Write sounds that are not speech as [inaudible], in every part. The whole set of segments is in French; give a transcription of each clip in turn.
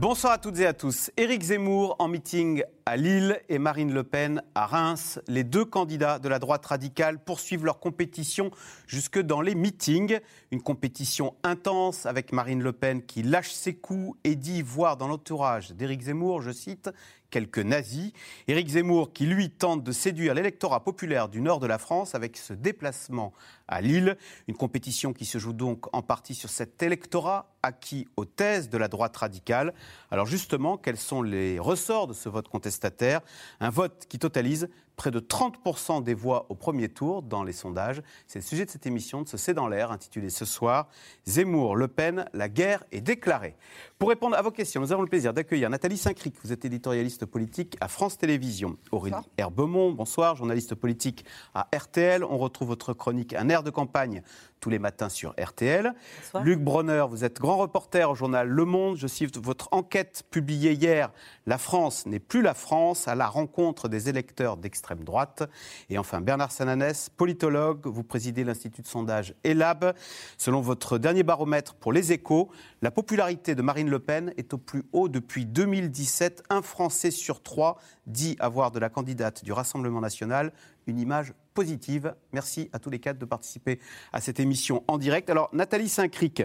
Bonsoir à toutes et à tous. Éric Zemmour en meeting à Lille et Marine Le Pen à Reims. Les deux candidats de la droite radicale poursuivent leur compétition jusque dans les meetings. Une compétition intense avec Marine Le Pen qui lâche ses coups et dit voir dans l'entourage d'Éric Zemmour, je cite, quelques nazis. Éric Zemmour qui, lui, tente de séduire l'électorat populaire du nord de la France avec ce déplacement à Lille. Une compétition qui se joue donc en partie sur cet électorat acquis aux thèses de la droite radicale. Alors justement, quels sont les ressorts de ce vote contestataire? Un vote qui totalise près de 30% des voix au premier tour dans les sondages. C'est le sujet de cette émission de ce C'est dans l'air, intitulé ce soir Zemmour, Le Pen, la guerre est déclarée. Pour répondre à vos questions, nous avons le plaisir d'accueillir Nathalie Saint-Cric, vous êtes éditorialiste politique à France Télévisions. Aurélie Herbemont, bonsoir, journaliste politique à RTL. On retrouve votre chronique Un air de campagne tous les matins sur RTL. Luc Bronner, vous êtes grand reporter au journal Le Monde. Je cite votre enquête publiée hier. La France n'est plus la France à la rencontre des électeurs d'extrême droite. Et enfin, Bernard Sananès, politologue, vous présidez l'Institut de sondage ELAB. Selon votre dernier baromètre pour les échos, la popularité de Marine Le Pen est au plus haut depuis 2017. Un Français sur trois dit avoir de la candidate du Rassemblement national une image positive. Merci à tous les quatre de participer à cette émission en direct. Alors, Nathalie Saint-Cric,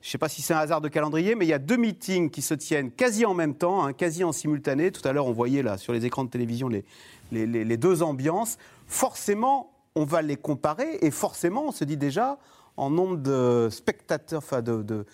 je ne sais pas si c'est un hasard de calendrier, mais il y a deux meetings qui se tiennent quasi en même temps, hein, quasi en simultané. Tout à l'heure, on voyait là sur les écrans de télévision les, deux ambiances. Forcément, on va les comparer et forcément, on se dit déjà en nombre de spectateurs, enfin de,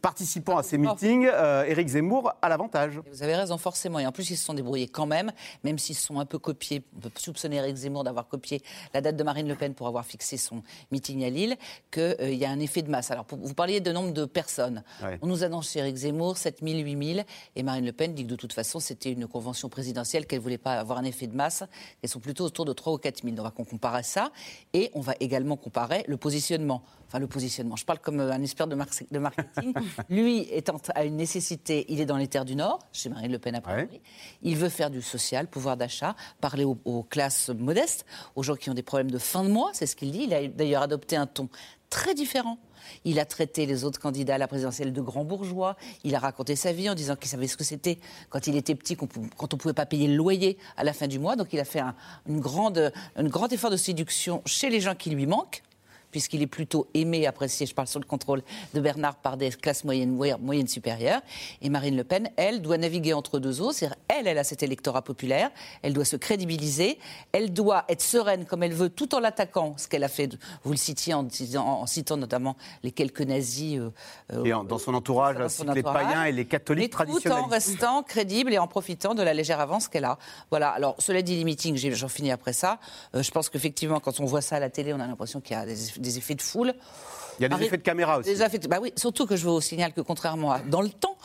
participants à ces meetings, euh, Éric Zemmour a l'avantage. Vous avez raison, forcément. Et en plus, ils se sont débrouillés quand même, même s'ils sont un peu copiés. On peut soupçonner Éric Zemmour d'avoir copié la date de Marine Le Pen pour avoir fixé son meeting à Lille, qu'il euh, y a un effet de masse. Alors, vous parliez de nombre de personnes. On nous annonce chez Éric Zemmour 7 000, 8 000. Et Marine Le Pen dit que de toute façon, c'était une convention présidentielle, qu'elle ne voulait pas avoir un effet de masse, qu'elles sont plutôt autour de 3 ou 4 000. Donc, on va comparer ça. Et on va également comparer le positionnement enfin le positionnement, je parle comme un expert de, marketing, [laughs] lui étant à une nécessité, il est dans les terres du Nord, chez Marine Le Pen à Paris, il veut faire du social, pouvoir d'achat, parler aux, classes modestes, aux gens qui ont des problèmes de fin de mois, c'est ce qu'il dit, il a d'ailleurs adopté un ton très différent. Il a traité les autres candidats à la présidentielle de grands bourgeois. Il a raconté sa vie en disant qu'il savait ce que c'était quand il était petit, quand on ne pouvait pas payer le loyer à la fin du mois. Donc il a fait un, une grande, un grand effort de séduction chez les gens qui lui manquent puisqu'il est plutôt aimé, apprécié, je parle sous le contrôle de Bernard, par des classes moyennes, moyennes supérieures. Et Marine Le Pen, elle, doit naviguer entre deux eaux. C'est-à-dire, elle, elle a cet électorat populaire, elle doit se crédibiliser, elle doit être sereine comme elle veut, tout en l'attaquant, ce qu'elle a fait, vous le citiez en, en, citant notamment les quelques nazis. Euh, euh, et dans son entourage, les païens et les catholiques traditionnels. Tout en restant crédible et en profitant de la légère avance qu'elle a. Voilà, alors cela dit, les meetings, j'en finis après ça. Euh, je pense qu'effectivement, quand on voit ça à la télé, on a l'impression qu'il y a des des effets de foule. Il y a des effets de caméra aussi. bah oui, surtout que je veux au signal que contrairement à dans le temps,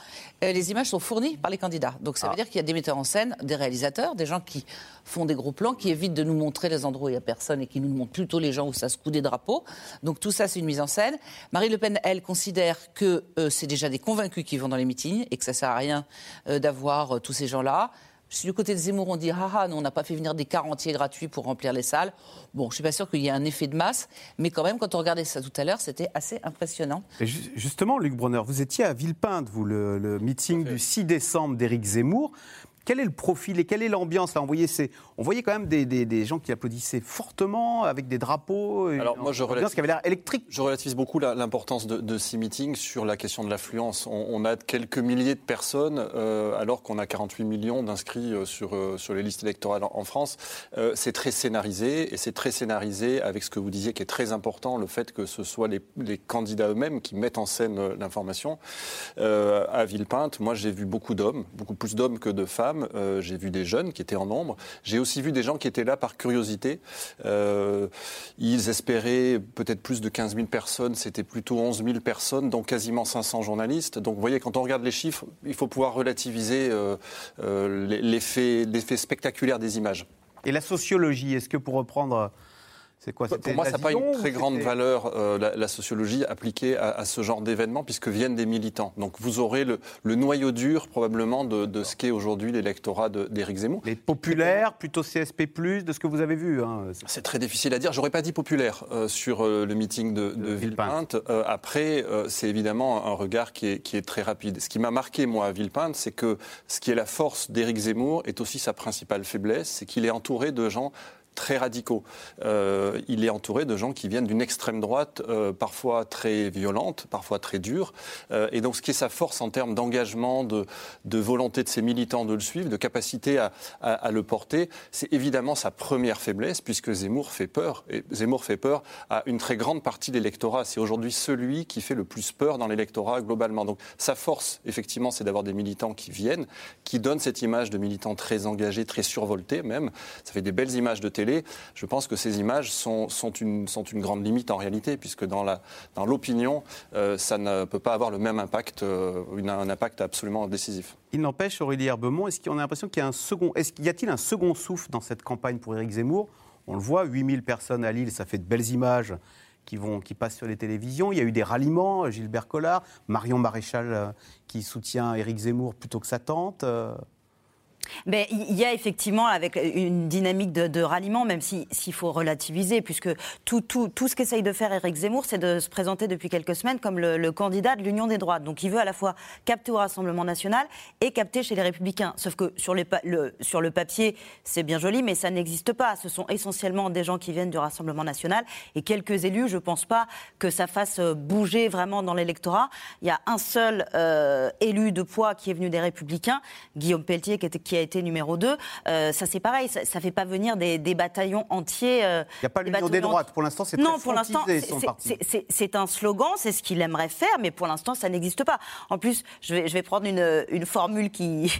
euh, les images sont fournies par les candidats. Donc ça veut ah. dire qu'il y a des metteurs en scène, des réalisateurs, des gens qui font des gros plans, qui évitent de nous montrer les endroits où il n'y a personne et qui nous montrent plutôt les gens où ça se coud des drapeaux. Donc tout ça, c'est une mise en scène. Marie Le Pen, elle, considère que euh, c'est déjà des convaincus qui vont dans les meetings et que ça sert à rien euh, d'avoir tous ces gens-là. Si du côté de Zemmour, on dit ah ah, on n'a pas fait venir des quarantiers gratuits pour remplir les salles. Bon, je ne suis pas sûr qu'il y ait un effet de masse, mais quand même, quand on regardait ça tout à l'heure, c'était assez impressionnant. justement, Luc Brunner, vous étiez à Villepinte, vous, le, le meeting du 6 décembre d'Éric Zemmour. Quel est le profil et quelle est l'ambiance on voyait, on voyait quand même des, gens qui applaudissaient fortement avec des drapeaux. Alors moi, je qui avait l'air électrique. Je relativise beaucoup l'importance de, ces meetings sur la question de l'affluence. On, a quelques milliers de personnes euh, alors qu'on a 48 millions d'inscrits euh, sur, euh, sur les listes électorales en, France. c'est très scénarisé et c'est très scénarisé avec ce que vous disiez qui est très important, le fait que ce soit les, les candidats eux-mêmes qui mettent en scène l'information. à Villepinte, moi j'ai vu beaucoup d'hommes, beaucoup plus d'hommes que de femmes euh, j'ai vu des jeunes qui étaient en nombre. J'ai aussi vu des gens qui étaient là par curiosité. Euh, ils espéraient peut-être plus de 15 000 personnes. C'était plutôt 11 000 personnes, donc quasiment 500 journalistes. Donc vous voyez, quand on regarde les chiffres, il faut pouvoir relativiser euh, l'effet spectaculaire des images. Et la sociologie, est-ce que pour reprendre C'est quoi Pour moi, ça n'a pas une très grande valeur, euh, la, sociologie, appliquée à, ce genre d'événement, puisque viennent des militants. Donc vous aurez le, noyau dur, probablement, de, ce qu'est aujourd'hui l'électorat d'Éric Zemmour. Les populaires, plutôt CSP, de ce que vous avez vu hein. C'est très difficile à dire. J'aurais pas dit populaire euh, sur euh, le meeting de, de, Villepinte. après, c'est évidemment un regard qui est, qui est, très rapide. Ce qui m'a marqué, moi, à Villepinte, c'est que ce qui est la force d'Éric Zemmour est aussi sa principale faiblesse, c'est qu'il est entouré de gens très radicaux. Euh, il est entouré de gens qui viennent d'une extrême droite, euh, parfois très violente, parfois très dure. Euh, et donc, ce qui est sa force en termes d'engagement, de, de, volonté de ses militants de le suivre, de capacité à, à, le porter, c'est évidemment sa première faiblesse, puisque Zemmour fait peur. Et Zemmour fait peur à une très grande partie de l'électorat. C'est aujourd'hui celui qui fait le plus peur dans l'électorat globalement. Donc, sa force, effectivement, c'est d'avoir des militants qui viennent, qui donnent cette image de militants très engagés, très survoltés même. Ça fait des belles images de télé je pense que ces images sont, une, grande limite en réalité, puisque dans l'opinion, euh, ça ne peut pas avoir le même impact, euh, un impact absolument décisif. Il n'empêche, Aurélie Herbemont, est-ce qu'on a l'impression qu'il y a un second, a-t-il un second souffle dans cette campagne pour Éric Zemmour? On le voit, 8000 personnes à Lille, ça fait de belles images qui, qui passent sur les télévisions. Il y a eu des ralliements, Gilbert Collard, Marion Maréchal euh, qui soutient Éric Zemmour plutôt que sa tante. Mais il y a effectivement avec une dynamique de, ralliement, même s'il faut relativiser, puisque tout, ce qu'essaye de faire Éric Zemmour, c'est de se présenter depuis quelques semaines comme le, candidat de l'Union des droites. Donc il veut à la fois capter au Rassemblement national et capter chez les Républicains. Sauf que sur, le, papier, c'est bien joli, mais ça n'existe pas. Ce sont essentiellement des gens qui viennent du Rassemblement national et quelques élus. Je ne pense pas que ça fasse bouger vraiment dans l'électorat. Il y a un seul euh, élu de poids qui est venu des Républicains, Guillaume Pelletier, qui était qui a été numéro 2, euh, ça c'est pareil, ça ne fait pas venir des, bataillons entiers. Euh, Il n'y a pas l'union des droites, pour l'instant c'est Non, pour l'instant c'est un slogan, c'est ce qu'il aimerait faire, mais pour l'instant ça n'existe pas. En plus, je vais, je vais prendre une, une formule qui,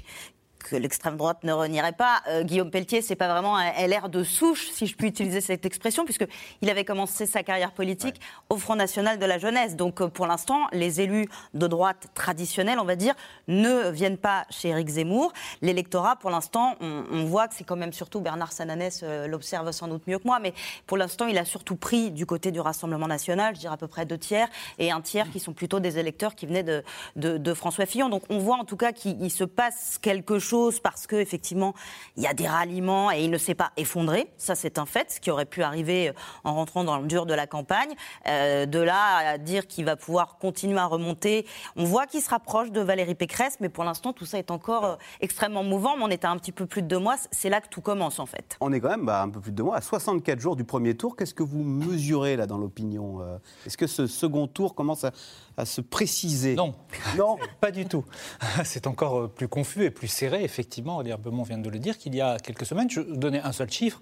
que l'extrême droite ne renierait pas. Euh, Guillaume Pelletier, c'est pas vraiment un LR de souche, si je puis utiliser cette expression, puisqu'il avait commencé sa carrière politique au Front National de la Jeunesse. Donc euh, pour l'instant, les élus de droite traditionnels, on va dire, ne viennent pas chez Éric Zemmour. L'électorat, pour l'instant, on, voit que c'est quand même surtout Bernard Sananès euh, l'observe sans doute mieux que moi, mais pour l'instant, il a surtout pris du côté du Rassemblement national, je dirais à peu près deux tiers, et un tiers qui sont plutôt des électeurs qui venaient de, de François Fillon. Donc on voit en tout cas qu'il se passe quelque chose parce qu'effectivement, il y a des ralliements et il ne s'est pas effondré. Ça, c'est un fait, ce qui aurait pu arriver euh, en rentrant dans le dur de la campagne. Euh, de là à dire qu'il va pouvoir continuer à remonter, on voit qu'il se rapproche de Valérie Pécresse, mais pour l'instant, tout ça est encore euh, extrêmement mouvant. Mais on est à un petit peu plus de deux mois. C'est là que tout commence, en fait. On est quand même bah, un peu plus de deux mois, à 64 jours du premier tour. Qu'est-ce que vous mesurez là dans l'opinion Est-ce que ce second tour commence à, à se préciser? Non, non, pas du tout. [laughs] C'est encore plus confus et plus serré, effectivement. Herbemont vient de le dire, qu'il y a quelques semaines, je donnais un seul chiffre,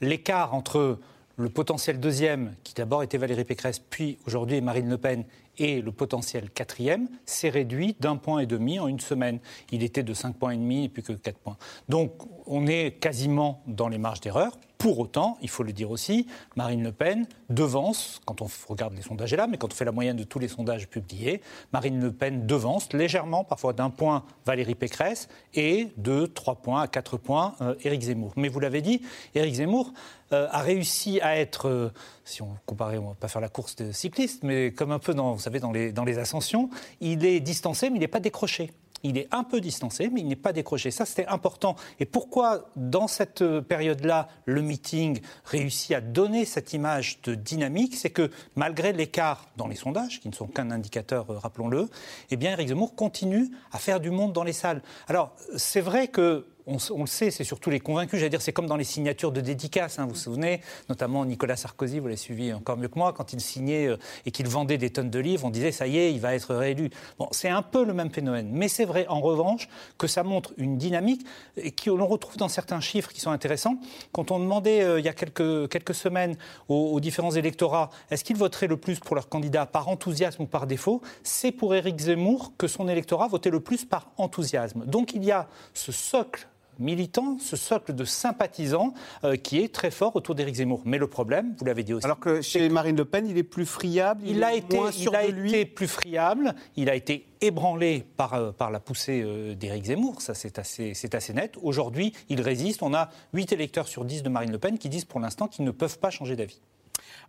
l'écart entre le potentiel deuxième, qui d'abord était Valérie Pécresse, puis aujourd'hui Marine Le Pen, et le potentiel quatrième s'est réduit d'un point et demi en une semaine. Il était de 5 points et demi et plus que 4 points. Donc on est quasiment dans les marges d'erreur. Pour autant, il faut le dire aussi, Marine Le Pen devance, quand on regarde les sondages là, mais quand on fait la moyenne de tous les sondages publiés, Marine Le Pen devance légèrement, parfois d'un point, Valérie Pécresse et de 3 points à 4 points, euh, Éric Zemmour. Mais vous l'avez dit, Éric Zemmour euh, a réussi à être, euh, si on comparait, on va pas faire la course de cycliste, mais comme un peu dans, vous savez, dans les ascensions, il est distancé, mais il n'est pas décroché il est un peu distancé, mais il n'est pas décroché. Ça, c'était important. Et pourquoi, dans cette euh, période-là, le meeting réussit à donner cette image de dynamique? C'est que, malgré l'écart dans les sondages, qui ne sont qu'un indicateur, rappelons-le, eh bien, Eric Zemmour continue à faire du monde dans les salles. Alors, c'est vrai que on, le sait, c'est surtout les convaincus. J'allais dire, c'est comme dans les signatures de dédicaces. Hein, vous vous souvenez, notamment Nicolas Sarkozy, vous l'avez suivi encore mieux que moi, quand il signait euh, et qu'il vendait des tonnes de livres, on disait ça y est, il va être réélu. Bon, c'est un peu le même phénomène. Mais c'est vrai, en revanche, que ça montre une dynamique et qu'on retrouve dans certains chiffres qui sont intéressants. Quand on demandait euh, il y a quelques, quelques semaines aux, différents électorats est-ce qu'ils voteraient le plus pour leur candidat par enthousiasme ou par défaut, c'est pour Éric Zemmour que son électorat votait le plus par enthousiasme. Donc il y a ce socle militant, ce socle de sympathisants euh, qui est très fort autour d'Éric Zemmour. Mais le problème, vous l'avez dit aussi. Alors que chez Marine Le Pen, il est plus friable, il, a été, il a été plus friable, il a été ébranlé par, euh, par la poussée euh, d'Éric Zemmour, ça c'est assez, assez net. Aujourd'hui, il résiste. On a 8 électeurs sur 10 de Marine Le Pen qui disent pour l'instant qu'ils ne peuvent pas changer d'avis.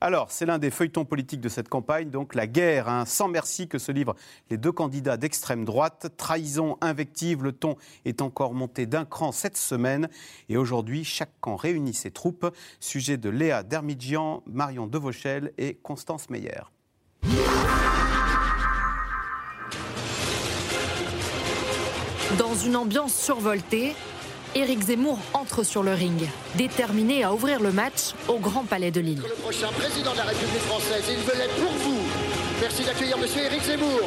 Alors, c'est l'un des feuilletons politiques de cette campagne, donc la guerre hein, sans merci que se livrent les deux candidats d'extrême droite. Trahison, invective, le ton est encore monté d'un cran cette semaine. Et aujourd'hui, chaque camp réunit ses troupes. Sujet de Léa Dermidjian, Marion Devauchel et Constance Meyer. Dans une ambiance survoltée, Éric Zemmour entre sur le ring, déterminé à ouvrir le match au Grand Palais de Lille. Le prochain président de la République française, il veut l'être pour vous. Merci d'accueillir Monsieur Éric Zemmour.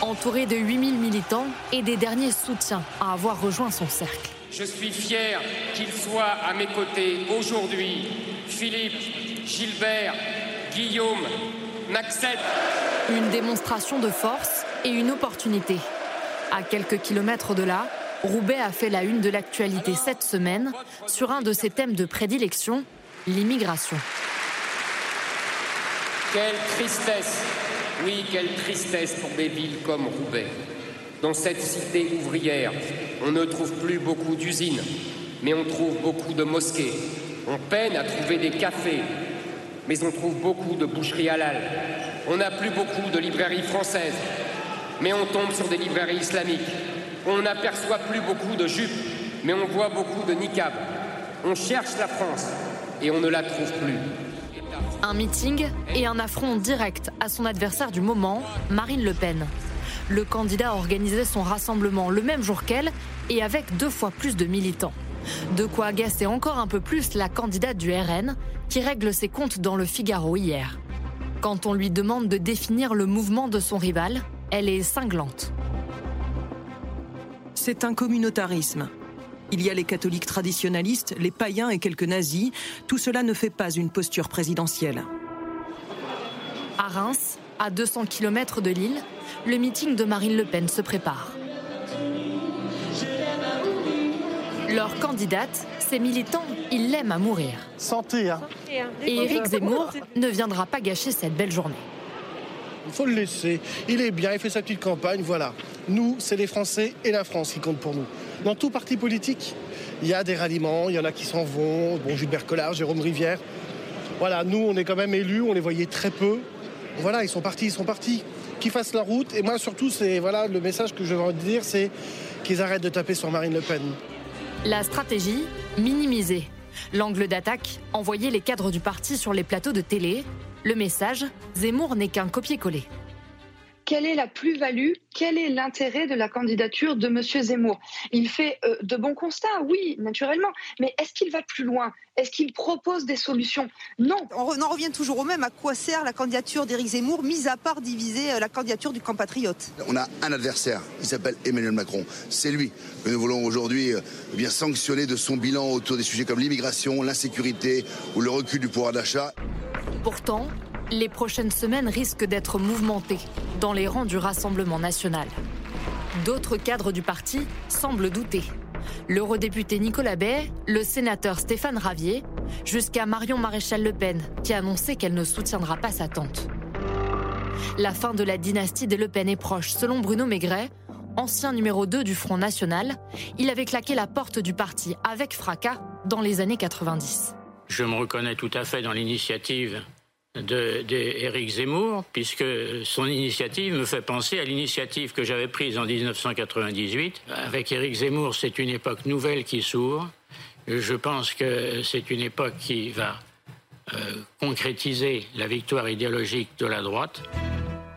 Entouré de 8000 militants et des derniers soutiens à avoir rejoint son cercle. Je suis fier qu'il soit à mes côtés aujourd'hui. Philippe, Gilbert, Guillaume, Maxette. Une démonstration de force et une opportunité. À quelques kilomètres de là, Roubaix a fait la une de l'actualité cette semaine sur un de ses thèmes de prédilection, l'immigration. Quelle tristesse, oui, quelle tristesse pour des villes comme Roubaix. Dans cette cité ouvrière, on ne trouve plus beaucoup d'usines, mais on trouve beaucoup de mosquées. On peine à trouver des cafés, mais on trouve beaucoup de boucheries halal. On n'a plus beaucoup de librairies françaises, mais on tombe sur des librairies islamiques. On n'aperçoit plus beaucoup de jupes, mais on voit beaucoup de niqab. On cherche la France et on ne la trouve plus. Un meeting et un affront direct à son adversaire du moment, Marine Le Pen. Le candidat organisait son rassemblement le même jour qu'elle et avec deux fois plus de militants. De quoi agacer encore un peu plus la candidate du RN qui règle ses comptes dans le Figaro hier. Quand on lui demande de définir le mouvement de son rival, elle est cinglante c'est un communautarisme. Il y a les catholiques traditionnalistes, les païens et quelques nazis. Tout cela ne fait pas une posture présidentielle. À Reims, à 200 km de Lille, le meeting de Marine Le Pen se prépare. Leur candidate, ses militants, ils l'aiment à mourir. Santé, hein. Et Éric Zemmour ne viendra pas gâcher cette belle journée. Il faut le laisser. Il est bien, il fait sa petite campagne, voilà. Nous, c'est les Français et la France qui comptent pour nous. Dans tout parti politique, il y a des ralliements, il y en a qui s'en vont. Bon, Gilbert Collard, Jérôme Rivière. Voilà, nous, on est quand même élus, on les voyait très peu. Voilà, ils sont partis, ils sont partis. Qu'ils fassent la route. Et moi, surtout, c'est voilà, le message que je veux dire, c'est qu'ils arrêtent de taper sur Marine Le Pen. La stratégie, minimiser. L'angle d'attaque, envoyer les cadres du parti sur les plateaux de télé. Le message, Zemmour n'est qu'un copier-coller quelle est la plus-value, quel est l'intérêt de la candidature de M. Zemmour? Il fait euh, de bons constats, oui, naturellement, mais est-ce qu'il va plus loin? Est-ce qu'il propose des solutions? Non. On en revient toujours au même. À quoi sert la candidature d'Éric Zemmour, mis à part diviser euh, la candidature du camp patriote On a un adversaire, il s'appelle Emmanuel Macron. C'est lui que nous voulons aujourd'hui euh, bien sanctionner de son bilan autour des sujets comme l'immigration, l'insécurité ou le recul du pouvoir d'achat. Pourtant, les prochaines semaines risquent d'être mouvementées dans les rangs du Rassemblement national. D'autres cadres du parti semblent douter. L'eurodéputé Nicolas Bay, le sénateur Stéphane Ravier, jusqu'à Marion Maréchal Le Pen, qui a annoncé qu'elle ne soutiendra pas sa tante. La fin de la dynastie des Le Pen est proche, selon Bruno Maigret, ancien numéro 2 du Front National. Il avait claqué la porte du parti avec fracas dans les années 90. Je me reconnais tout à fait dans l'initiative d'Éric Zemmour, puisque son initiative me fait penser à l'initiative que j'avais prise en 1998. Avec Éric Zemmour, c'est une époque nouvelle qui s'ouvre. Je pense que c'est une époque qui va euh, concrétiser la victoire idéologique de la droite.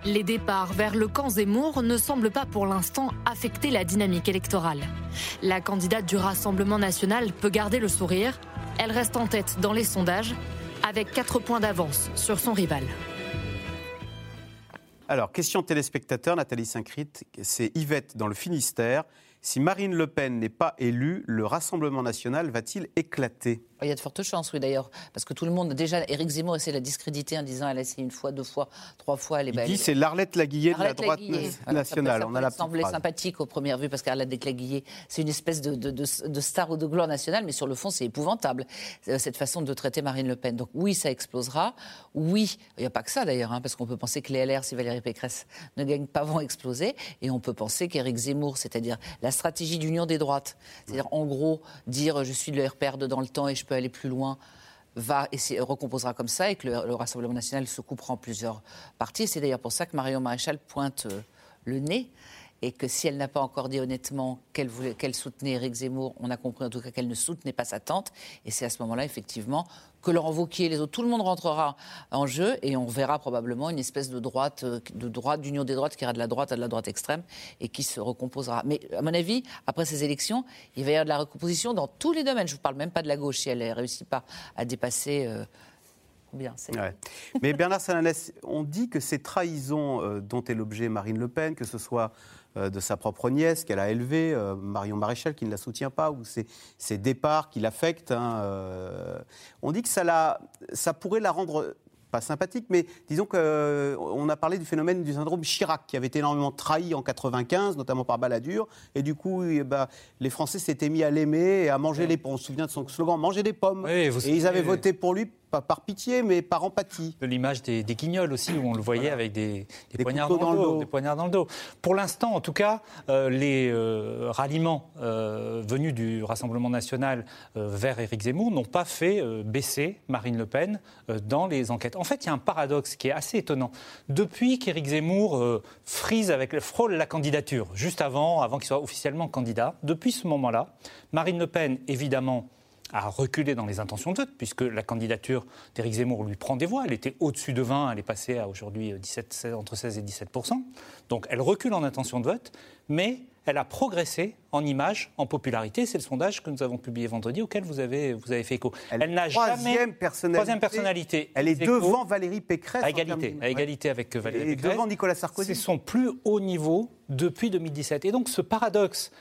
Les départs vers le camp Zemmour ne semblent pas pour l'instant affecter la dynamique électorale. La candidate du Rassemblement national peut garder le sourire. Elle reste en tête dans les sondages avec 4 points d'avance sur son rival. Alors, question téléspectateur, Nathalie Saint-Crit, c'est Yvette dans le Finistère. Si Marine Le Pen n'est pas élue, le Rassemblement national va-t-il éclater? Il y a de fortes chances, oui, d'ailleurs. Parce que tout le monde, déjà, Éric Zemmour essaie de la discréditer en disant elle a essayé une fois, deux fois, trois fois. Elle est, Il dit c'est l'Arlette Laguillet de la droite nationale. Ça, On a la semblait sympathique aux premières vues parce qu'Arlette Laguillet, c'est une espèce de, de, star ou de gloire nationale, mais sur le fond, c'est épouvantable, euh, cette façon de traiter Marine Le Pen. Donc oui, ça explosera. Oui, il n'y a pas que ça d'ailleurs, hein, parce qu'on peut penser que les LR, si Valérie Pécresse ne gagne pas, vont exploser. Et on peut penser qu'Éric Zemmour, c'est-à-dire la stratégie d'union des droites, c'est-à-dire en gros dire je suis le RPR de dans le temps et je peux aller plus loin. va essayer, recomposera comme ça et que le, Rassemblement national se coupera en plusieurs parties. C'est d'ailleurs pour ça que Marion Maréchal pointe euh, le nez et que si elle n'a pas encore dit honnêtement qu'elle qu'elle soutenait Éric Zemmour, on a compris en tout cas qu'elle ne soutenait pas sa tante. Et c'est à ce moment-là, effectivement, que Laurent Wauquiez et les autres, tout le monde rentrera en jeu et on verra probablement une espèce de droite, euh, de droite, d'union des droites qui ira de la droite à de la droite extrême et qui se recomposera. Mais à mon avis, après ces élections, il va y avoir de la recomposition dans tous les domaines. Je ne vous parle même pas de la gauche si elle ne réussit pas à dépasser. Euh, Bien, ouais. Mais Bernard Sananès, on dit que ces trahisons euh, dont est l'objet Marine Le Pen, que ce soit de sa propre nièce qu'elle a élevée, euh, Marion Maréchal, qui ne la soutient pas, ou ses, départs qui l'affectent. Hein, euh, on dit que ça, ça pourrait la rendre pas sympathique, mais disons qu'on a parlé du phénomène du syndrome Chirac, qui avait été énormément trahi en 95, notamment par Balladur, et du coup, eh ben, les Français s'étaient mis à l'aimer et à manger les pommes. On se souvient de son slogan, manger des pommes. et ils avaient voté pour lui pas par pitié, mais par empathie. De l'image des, guignols aussi, où on le voyait avec des, poignards dans, le dos, Des poignards dans le dos. Pour l'instant, en tout cas, euh, les euh, ralliements euh, venus du Rassemblement national vers Éric Zemmour n'ont pas fait baisser Marine Le Pen dans les enquêtes. En fait, il y a un paradoxe qui est assez étonnant. Depuis qu'Éric Zemmour frise avec, frôle la candidature, juste avant, avant qu'il soit officiellement candidat, depuis ce moment-là, Marine Le Pen, évidemment, a reculé dans les intentions de vote, puisque la candidature d'Éric Zemmour lui prend des voix. Elle était au-dessus de 20, elle est passée à aujourd'hui entre 16 et 17 Donc elle recule en intention de vote, mais elle a progressé en image, en popularité. C'est le sondage que nous avons publié vendredi, auquel vous avez, vous avez fait écho. Elle, n'a jamais personnalité. Troisième personnalité. Elle est devant Valérie Pécresse. À égalité, à égalité avec Valérie et Devant Nicolas Sarkozy. C'est son plus haut niveau depuis 2017. Et donc ce paradoxe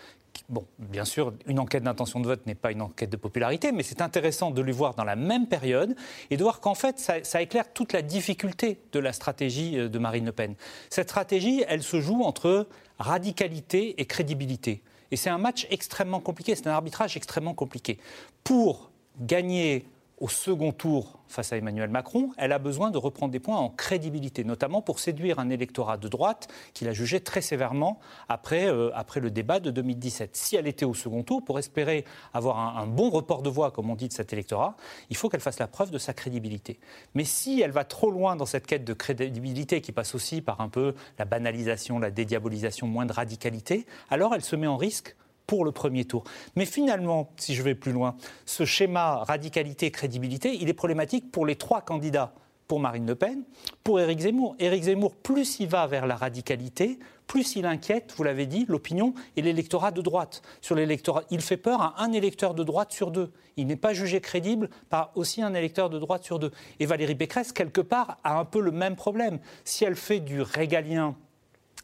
Bon, bien sûr, une enquête d'intention de vote n'est pas une enquête de popularité, mais c'est intéressant de les voir dans la même période et de voir qu'en fait, ça, éclaire toute la difficulté de la stratégie euh, de Marine Le Pen. Cette stratégie, elle se joue entre radicalité et crédibilité. Et c'est un match extrêmement compliqué, c'est un arbitrage extrêmement compliqué. Pour gagner au second tour face à Emmanuel Macron, elle a besoin de reprendre des points en crédibilité, notamment pour séduire un électorat de droite qu'il a jugé très sévèrement après, euh, après le débat de 2017. Si elle était au second tour, pour espérer avoir un, bon report de voix, comme on dit, de cet électorat, il faut qu'elle fasse la preuve de sa crédibilité. Mais si elle va trop loin dans cette quête de crédibilité, qui passe aussi par un peu la banalisation, la dédiabolisation, moins de radicalité, alors elle se met en risque pour le premier tour. Mais finalement, si je vais plus loin, ce schéma radicalité-crédibilité, il est problématique pour les trois candidats pour Marine Le Pen, pour Éric Zemmour. Éric Zemmour, plus il va vers la radicalité, plus il inquiète, vous l'avez dit, l'opinion et l'électorat de droite. Sur l'électorat, il fait peur à un électeur de droite sur deux. Il n'est pas jugé crédible par aussi un électeur de droite sur deux. Et Valérie Pécresse, quelque part, a un peu le même problème. Si elle fait du régalien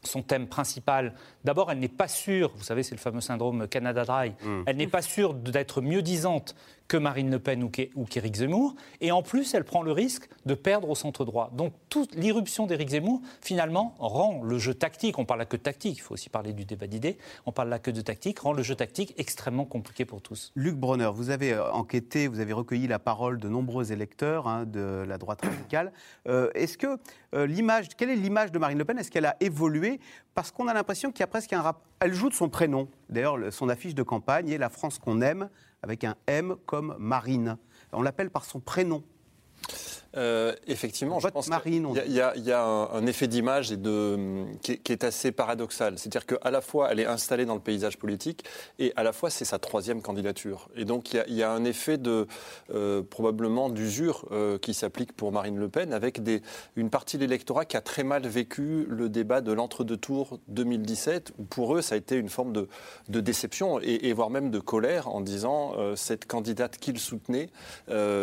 son thème principal. D'abord, elle n'est pas sûre, vous savez, c'est le fameux syndrome Canada Dry, mm. elle n'est pas sûre d'être mieux disante que Marine Le Pen ou qu'Éric Zemmour. Et en plus, elle prend le risque de perdre au centre droit. Donc, toute l'irruption d'Éric Zemmour, finalement, rend le jeu tactique, on parle là que de tactique, il faut aussi parler du débat d'idées, on parle là que de tactique, rend le jeu tactique extrêmement compliqué pour tous. Luc Bronner, vous avez euh, enquêté, vous avez recueilli la parole de nombreux électeurs hein, de la droite radicale. Euh, est-ce que euh, l'image, quelle est l'image de Marine Le Pen? Est-ce qu'elle a évolué? Parce qu'on a l'impression qu'il y a presque un rap. Elle joue de son prénom. D'ailleurs, son affiche de campagne est La France qu'on aime avec un M comme Marine. On l'appelle par son prénom. Euh, effectivement, je pense qu'il y, a, un, effet d'image qui, qui, est assez paradoxal. C'est-à-dire qu'à la fois, elle est installée dans le paysage politique et à la fois, c'est sa troisième candidature. Et donc, il y a, un effet de euh, probablement d'usure euh, qui s'applique pour Marine Le Pen avec des, une partie de l'électorat qui a très mal vécu le débat de l'entre-deux tours 2017, où pour eux, ça a été une forme de, déception et, voire même de colère en disant cette candidate qu'ils soutenaient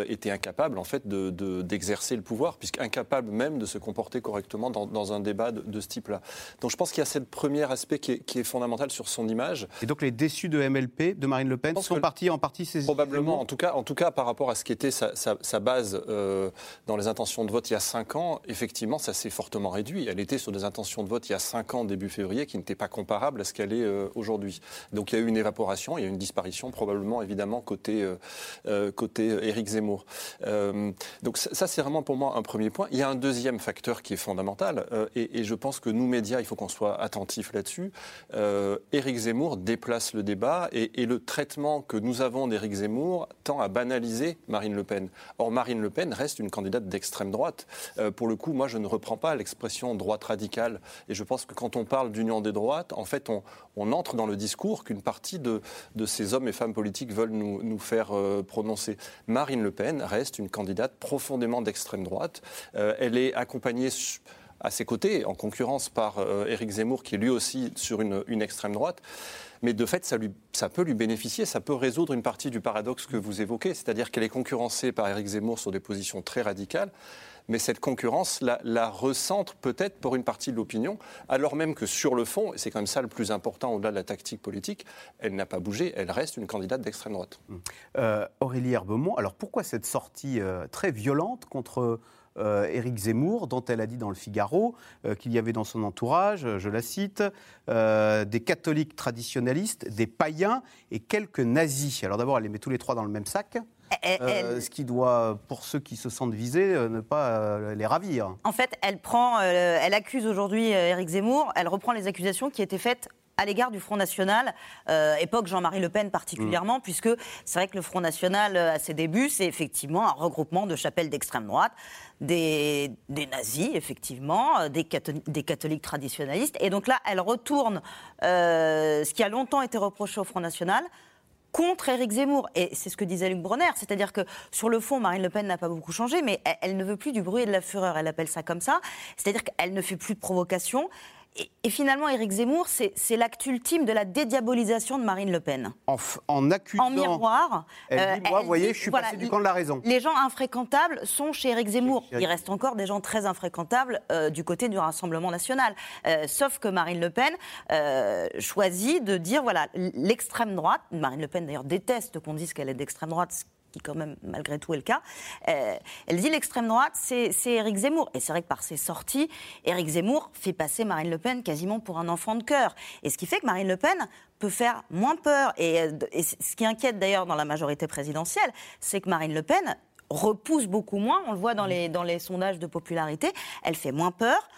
était incapable en fait de, de exercer le pouvoir, puisqu'incapable même de se comporter correctement dans, un débat de, ce type-là. Donc je pense qu'il y a ce premier aspect qui est, fondamental sur son image. Et donc les déçus de MLP, de Marine Le Pen, sont partis en partie ces Probablement, en tout, cas, en tout cas par rapport à ce qui était sa, base euh, dans les intentions de vote il y a 5 ans, effectivement, ça s'est fortement réduit. Elle était sur des intentions de vote il y a 5 ans, début février, qui n'étaient pas comparables à ce qu'elle est euh, aujourd'hui. Donc il y a eu une évaporation, il y a eu une disparition, probablement, évidemment, côté, euh, côté Éric Zemmour. Donc ça, c'est vraiment pour moi un premier point. Il y a un deuxième facteur qui est fondamental, euh, et, je pense que nous, médias, il faut qu'on soit attentifs là-dessus. Euh, Éric Zemmour déplace le débat, et, le traitement que nous avons d'Éric Zemmour tend à banaliser Marine Le Pen. Or, Marine Le Pen reste une candidate d'extrême droite. Euh, pour le coup, moi, je ne reprends pas l'expression droite radicale, et je pense que quand on parle d'union des droites, en fait, on, entre dans le discours qu'une partie de, ces hommes et femmes politiques veulent nous, nous faire prononcer. Marine Le Pen reste une candidate profondément d'extrême droite. Euh, elle est accompagnée à ses côtés, en concurrence par euh, Éric Zemmour, qui est lui aussi sur une, extrême droite. Mais de fait, ça, lui, ça, peut lui bénéficier, ça peut résoudre une partie du paradoxe que vous évoquez, c'est-à-dire qu'elle est concurrencée par Éric Zemmour sur des positions très radicales mais cette concurrence la, recentre peut-être pour une partie de l'opinion, alors même que sur le fond, et c'est quand même ça le plus important au-delà de la tactique politique, elle n'a pas bougé, elle reste une candidate d'extrême droite. Euh, Aurélie Herbemont, alors pourquoi cette sortie euh, très violente contre euh, Éric Zemmour, dont elle a dit dans le Figaro euh, qu'il y avait dans son entourage, je la cite, des catholiques traditionnalistes, des païens et quelques nazis? Alors d'abord, elle les met tous les trois dans le même sac. Euh, ce qui doit, pour ceux qui se sentent visés, euh, ne pas euh, les ravir. En fait, elle prend, elle accuse aujourd'hui Éric Zemmour. Elle reprend les accusations qui étaient faites à l'égard du Front National, époque Jean-Marie Le Pen particulièrement, mm. puisque c'est vrai que le Front National, à ses débuts, c'est effectivement un regroupement de chapelles d'extrême droite, des, nazis, effectivement, des, des, catholiques traditionnalistes. Et donc là, elle retourne ce qui a longtemps été reproché au Front National, contre Éric Zemmour. Et c'est ce que disait Luc Bronner, c'est-à-dire que sur le fond, Marine Le Pen n'a pas beaucoup changé, mais elle, ne veut plus du bruit et de la fureur, elle appelle ça comme ça. C'est-à-dire qu'elle ne fait plus de provocation, et, finalement, Éric Zemmour, c'est l'acte ultime de la dédiabolisation de Marine Le Pen. En, en accusant... En miroir. Elle dit, moi, vous voyez, je suis passé du camp de la raison. Les gens infréquentables sont chez Éric Zemmour. Il reste encore des gens très infréquentables euh, du côté du Rassemblement national. Euh, sauf que Marine Le Pen euh, choisit de dire, voilà, l'extrême droite, Marine Le Pen d'ailleurs déteste qu'on dise qu'elle est d'extrême droite, qui quand même malgré tout est le cas, euh, elle dit l'extrême droite, c'est Éric Zemmour. Et c'est vrai que par ses sorties, Éric Zemmour fait passer Marine Le Pen quasiment pour un enfant de cœur. Et ce qui fait que Marine Le Pen peut faire moins peur. Et, euh, ce qui inquiète d'ailleurs dans la majorité présidentielle, c'est que Marine Le Pen repousse beaucoup moins, on le voit dans les, dans les sondages de popularité, elle fait moins peur.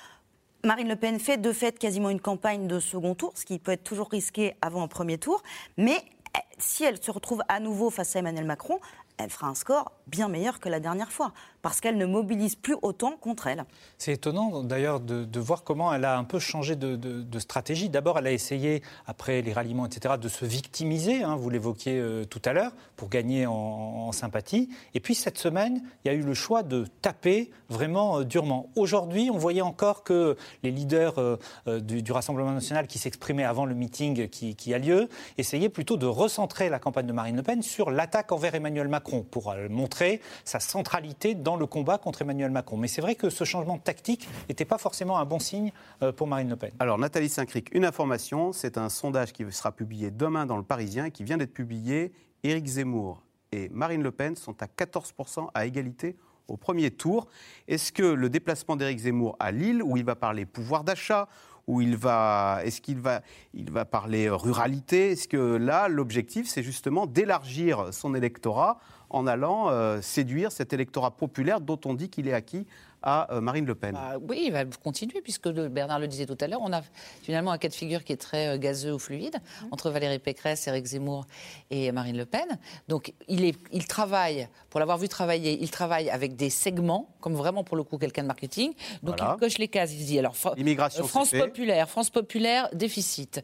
Marine Le Pen fait de fait quasiment une campagne de second tour, ce qui peut être toujours risqué avant un premier tour, mais eh, si elle se retrouve à nouveau face à Emmanuel Macron, elle fera un score bien meilleur que la dernière fois, parce qu'elle ne mobilise plus autant contre elle. C'est étonnant d'ailleurs de, voir comment elle a un peu changé de, stratégie. D'abord, elle a essayé, après les ralliements, etc., de se victimiser, hein, vous l'évoquiez euh, tout à l'heure, pour gagner en, sympathie. Et puis cette semaine, il y a eu le choix de taper vraiment euh, durement. Aujourd'hui, on voyait encore que les leaders euh, du, Rassemblement national qui s'exprimaient avant le meeting qui, a lieu essayaient plutôt de recentrer la campagne de Marine Le Pen sur l'attaque envers Emmanuel Macron pour montrer sa centralité dans le combat contre Emmanuel Macron. Mais c'est vrai que ce changement tactique n'était pas forcément un bon signe euh, pour Marine Le Pen. Alors Nathalie Saint-Cric, une information, c'est un sondage qui sera publié demain dans le Parisien et qui vient d'être publié. Éric Zemmour et Marine Le Pen sont à 14% à égalité au premier tour. Est-ce que le déplacement d'Éric Zemmour à Lille, où il va parler pouvoir d'achat, où il va, est-ce qu'il va, il va parler ruralité Est-ce que là, l'objectif, c'est justement d'élargir son électorat en allant euh, séduire cet électorat populaire dont on dit qu'il est acquis à euh, Marine Le Pen. Bah oui, il va continuer, puisque Bernard le disait tout à l'heure, on a finalement un cas de figure qui est très euh, gazeux ou fluide mmh. entre Valérie Pécresse, Éric Zemmour et Marine Le Pen. Donc il, est, il travaille, pour l'avoir vu travailler, il travaille avec des segments, comme vraiment pour le coup quelqu'un de marketing. Donc il coche les cases, il dit alors France populaire, France populaire, déficit,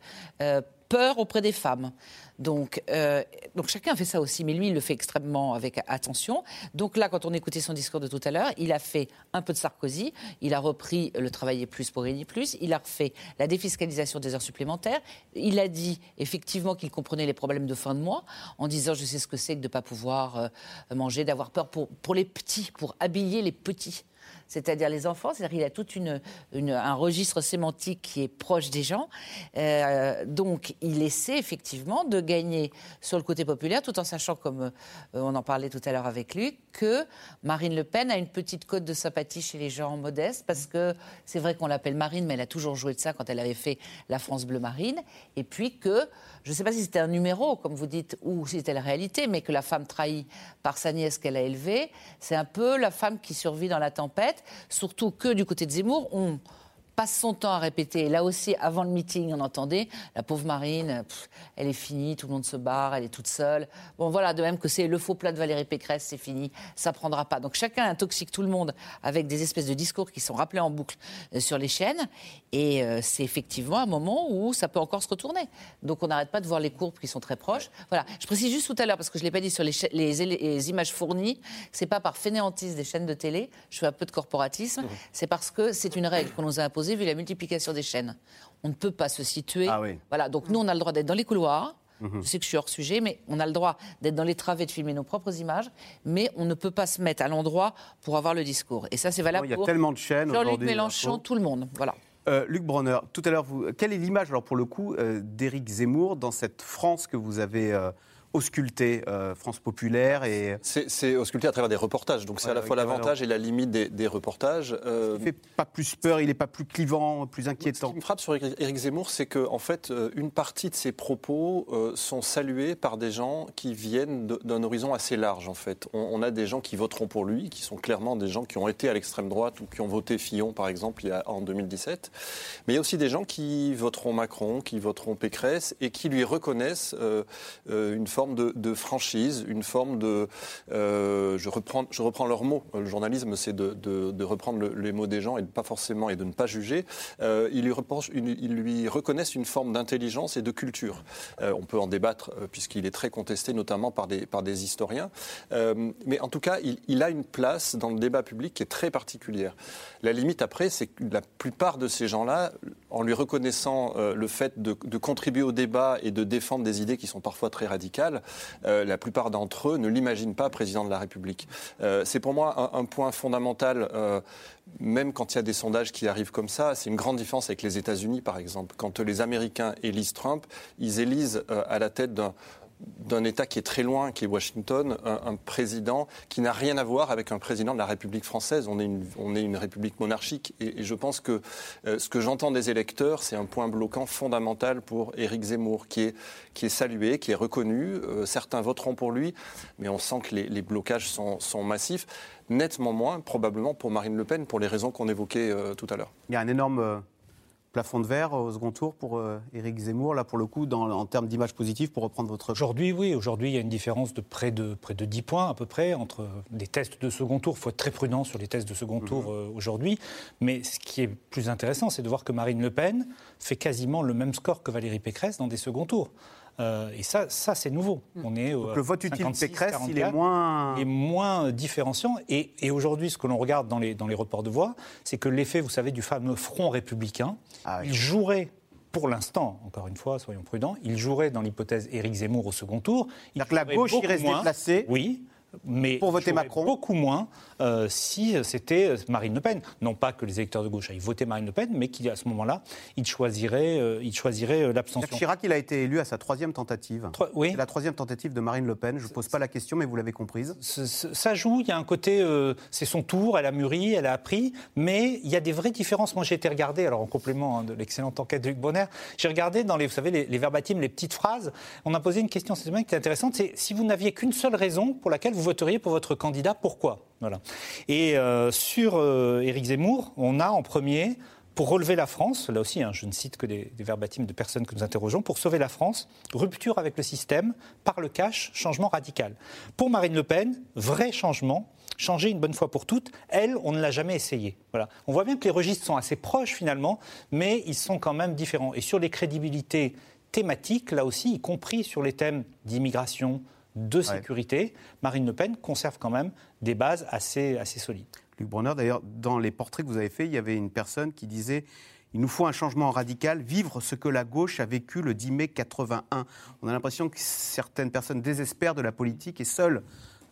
peur auprès des femmes. Donc, euh, donc chacun fait ça aussi, mais lui, il le fait extrêmement avec attention. Donc là, quand on écoutait son discours de tout à l'heure, il a fait un peu de Sarkozy, il a repris le travailler plus pour gagner plus, il a refait la défiscalisation des heures supplémentaires, il a dit effectivement qu'il comprenait les problèmes de fin de mois, en disant je sais ce que c'est que de ne pas pouvoir euh, manger, d'avoir peur pour, pour les petits, pour habiller les petits. C'est-à-dire les enfants. C'est-à-dire qu'il a tout une, un registre sémantique qui est proche des gens. Euh, donc, il essaie effectivement de gagner sur le côté populaire, tout en sachant, comme euh, on en parlait tout à l'heure avec lui, que Marine Le Pen a une petite cote de sympathie chez les gens modestes, parce que c'est vrai qu'on l'appelle Marine, mais elle a toujours joué de ça quand elle avait fait la France Bleu Marine. Et puis que, je ne sais pas si c'était un numéro, comme vous dites, ou si c'était la réalité, mais que la femme trahie par sa nièce qu'elle a élevée, c'est un peu la femme qui survit dans la tempête, surtout que du côté de Zemmour, on passe son temps à répéter. là aussi, avant le meeting, on entendait la pauvre Marine, elle est finie, tout le monde se barre, elle est toute seule. Bon, voilà, de même que c'est le faux plat de Valérie Pécresse, c'est fini, ça prendra pas. Donc chacun intoxique tout le monde avec des espèces de discours qui sont rappelés en boucle euh, sur les chaînes. Et euh, c'est effectivement un moment où ça peut encore se retourner. Donc on n'arrête pas de voir les courbes qui sont très proches. Voilà. Je précise juste tout à l'heure, parce que je ne l'ai pas dit sur les, les, images fournies, c'est pas par fainéantise des chaînes de télé, je fais un peu de corporatisme, mmh. c'est parce que c'est une règle qu'on nous a imposée vu la multiplication des chaînes. On ne peut pas se situer. Ah voilà, donc nous, on a le droit d'être dans les couloirs. Mhm. Je sais que je suis hors sujet, mais on a le droit d'être dans les travées, de filmer nos propres images, mais on ne peut pas se mettre à l'endroit pour avoir le discours. Et ça, c'est valable pour. Il y a tellement de chaînes. Jean-Luc Mélenchon, tout le monde. Voilà. Euh, Luc Bronner, tout à l'heure, quelle est l'image, alors pour le coup, euh, d'Éric Zemmour dans cette France que vous avez euh, ausculté euh, France Populaire et c'est ausculté à travers des reportages. Donc c'est à la fois l'avantage et la limite des, reportages. Euh... Il fait pas plus peur, il n'est pas plus clivant, plus inquiétant. Ce qui me frappe sur Éric Zemmour, c'est que en fait euh, une partie de ses propos euh, sont salués par des gens qui viennent d'un horizon assez large. En fait, on, a des gens qui voteront pour lui, qui sont clairement des gens qui ont été à l'extrême droite ou qui ont voté Fillon par exemple il y a, en 2017. Mais il y a aussi des gens qui voteront Macron, qui voteront Pécresse et qui lui reconnaissent une forme de, franchise, une forme de... Euh, je, reprends, je reprends leurs mots. Le journalisme, c'est de, reprendre les mots des gens et de pas forcément et de ne pas juger. Euh, ils, lui lui reconnaissent une forme d'intelligence et de culture. Euh, on peut en débattre puisqu'il est très contesté, notamment par des, historiens. mais en tout cas, il, a une place dans le débat public qui est très particulière. La limite après, c'est que la plupart de ces gens-là, en lui reconnaissant le fait de contribuer au débat et de défendre des idées qui sont parfois très radicales, euh, la plupart d'entre eux ne l'imaginent pas président de la République. Euh, c'est pour moi un, point fondamental euh, même quand il y a des sondages qui arrivent comme ça, c'est une grande différence avec les États-Unis, par exemple. Quand les Américains élisent Trump, ils élisent à la tête d'un d'un État qui est très loin, qui est Washington, un, président qui n'a rien à voir avec un président de la République française. On est une, on est une République monarchique. Et, je pense que euh, ce que j'entends des électeurs, c'est un point bloquant fondamental pour Éric Zemmour, qui est, qui est salué, qui est reconnu. Euh, certains voteront pour lui, mais on sent que les, blocages sont, massifs. Nettement moins, probablement, pour Marine Le Pen, pour les raisons qu'on évoquait euh, tout à l'heure. Il y a un énorme plafond de verre au second tour pour euh, Éric Zemmour, là pour le coup, dans, en termes d'image positive, pour reprendre votre... Aujourd'hui, oui. Aujourd'hui, il y a une différence de près, de près de 10 points à peu près entre les tests de second tour. Il faut être très prudent sur les tests de second mhm. tour euh, aujourd'hui. Mais ce qui est plus intéressant, c'est de voir que Marine Le Pen fait quasiment le même score que Valérie Pécresse dans des seconds tours. Euh, et ça, ça c'est nouveau. Hmm. On est le vote utile Pécresse, il est moins... est moins différenciant. Et, et aujourd'hui, ce que l'on regarde dans les, dans les reports de voix, c'est que l'effet, vous savez, du fameux front républicain, ah il jouerait pour l'instant, encore une fois, soyons prudents, il jouerait dans l'hypothèse Éric Zemmour au second tour. Il que la gauche irait se déplacer. Oui, mais pour voter Macron beaucoup moins euh, si c'était Marine Le Pen. Non pas que les électeurs de gauche aillent voter Marine Le Pen, mais qu'à ce moment-là, ils choisiraient, euh, ils choisiraient euh, l'abstention. Chirac, il a été élu à sa troisième tentative. oui. C'est la troisième tentative de Marine Le Pen. Je ne pose pas la question, mais vous l'avez comprise. Ça joue. Il y a un côté, c'est son tour. Elle a mûri, elle a appris, mais il y a des vraies différences. Moi, j'ai été regardé, alors en complément hein, de l'excellente enquête de Luc Bonner, j'ai regardé dans les, vous savez, les, les verbatims, les petites phrases. On a posé une question cette semaine qui est intéressante. C'est si vous n'aviez qu'une seule raison pour laquelle vous voteriez pour votre candidat, pourquoi? Et euh, sur euh, Éric Zemmour, on a en premier, pour relever la France, là aussi, hein, je ne cite que des, des verbatims de personnes que nous interrogeons, pour sauver la France, rupture avec le système, par le cash, changement radical. Pour Marine Le Pen, vrai changement, changer une bonne fois pour toutes. Elle, on ne l'a jamais essayé. On voit bien que les registres sont assez proches finalement, mais ils sont quand même différents. Et sur les crédibilités thématiques, là aussi, y compris sur les thèmes d'immigration, de sécurité, Marine Le Pen conserve quand même des bases assez, assez solides. Luc Brunner, d'ailleurs, dans les portraits que vous avez faits, il y avait une personne qui disait il nous faut un changement radical, vivre ce que la gauche a vécu le 10 mai 81. On a l'impression que certaines personnes désespèrent de la politique et seuls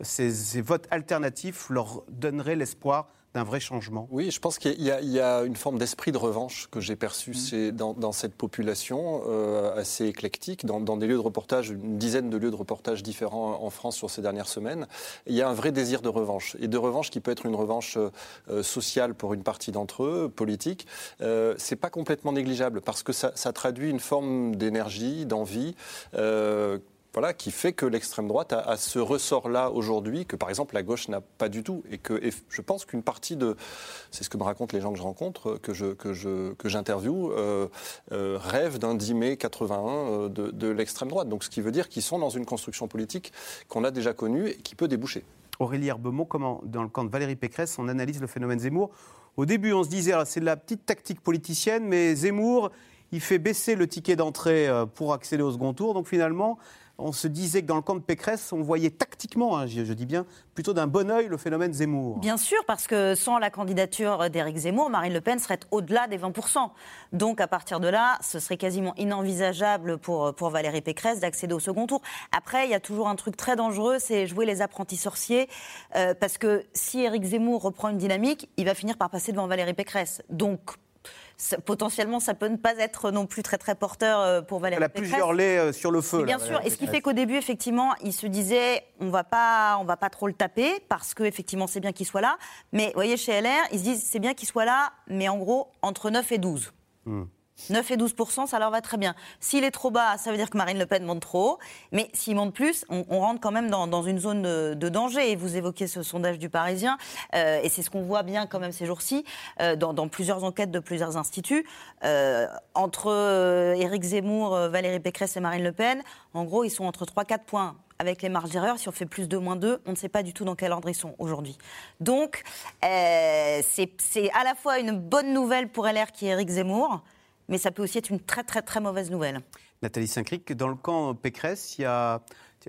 ces, ces votes alternatifs leur donneraient l'espoir d'un vrai changement Oui, je pense qu'il y, y, a une forme d'esprit de revanche que j'ai perçu mmh. dans, dans, cette population euh, assez éclectique, dans, dans, des lieux de reportage, une dizaine de lieux de reportage différents en France sur ces dernières semaines. Il y a un vrai désir de revanche, et de revanche qui peut être une revanche euh, sociale pour une partie d'entre eux, politique. Euh, c'est pas complètement négligeable parce que ça, ça traduit une forme d'énergie, d'envie. Euh, voilà, qui fait que l'extrême droite a, ce ressort-là aujourd'hui que, par exemple, la gauche n'a pas du tout. Et que je pense qu'une partie de, c'est ce que me racontent les gens que je rencontre, que, je, que, je, que j'interviewe, euh, euh, rêvent d'un 10 mai 81 euh, de, de l'extrême droite. Donc, ce qui veut dire qu'ils sont dans une construction politique qu'on a déjà connue et qui peut déboucher. Aurélie Herbemont, comment, dans le camp de Valérie Pécresse, on analyse le phénomène Zemmour? Au début, on se disait, c'est de la petite tactique politicienne, mais Zemmour, il fait baisser le ticket d'entrée pour accéder au second tour. Donc finalement, on se disait que dans le camp de Pécresse, on voyait tactiquement, hein, je, dis bien, plutôt d'un bon oeil le phénomène Zemmour. Bien sûr, parce que sans la candidature d'Éric Zemmour, Marine Le Pen serait au-delà des 20%. Donc à partir de là, ce serait quasiment inenvisageable pour, Valérie Pécresse d'accéder au second tour. Après, il y a toujours un truc très dangereux, c'est jouer les apprentis sorciers, euh, parce que si Éric Zemmour reprend une dynamique, il va finir par passer devant Valérie Pécresse. Donc potentiellement, ça peut ne pas être non plus très très porteur euh, pour Valérie. Elle a plusieurs laits euh, sur le feu. Bien sûr. Et ce qui fait qu'au début, effectivement, il se disait, on va pas, on va pas trop le taper parce que effectivement, c'est bien qu'il soit là. Mais vous voyez, chez LR, ils se disent, c'est bien qu'il soit là, mais en gros, entre 9 et 12. 9 et 12 ça leur va très bien. S'il est trop bas, ça veut dire que Marine Le Pen monte trop haut. Mais s'il monte plus, on, rentre quand même dans, une zone de, danger. Et vous évoquez ce sondage du Parisien, euh, et c'est ce qu'on voit bien quand même ces jours-ci, euh, dans, plusieurs enquêtes de plusieurs instituts. Euh, entre Éric Zemmour, Valérie Pécresse et Marine Le Pen, en gros, ils sont entre 3-4 points avec les marges d'erreur, si on fait plus 2, moins 2, on ne sait pas du tout dans quel ordre ils sont aujourd'hui. Donc, c'est à la fois une bonne nouvelle pour LR qui est Éric Zemmour, mais ça peut aussi être une très très très mauvaise nouvelle. Nathalie Saint-Cric, dans le camp Pécresse, il y a,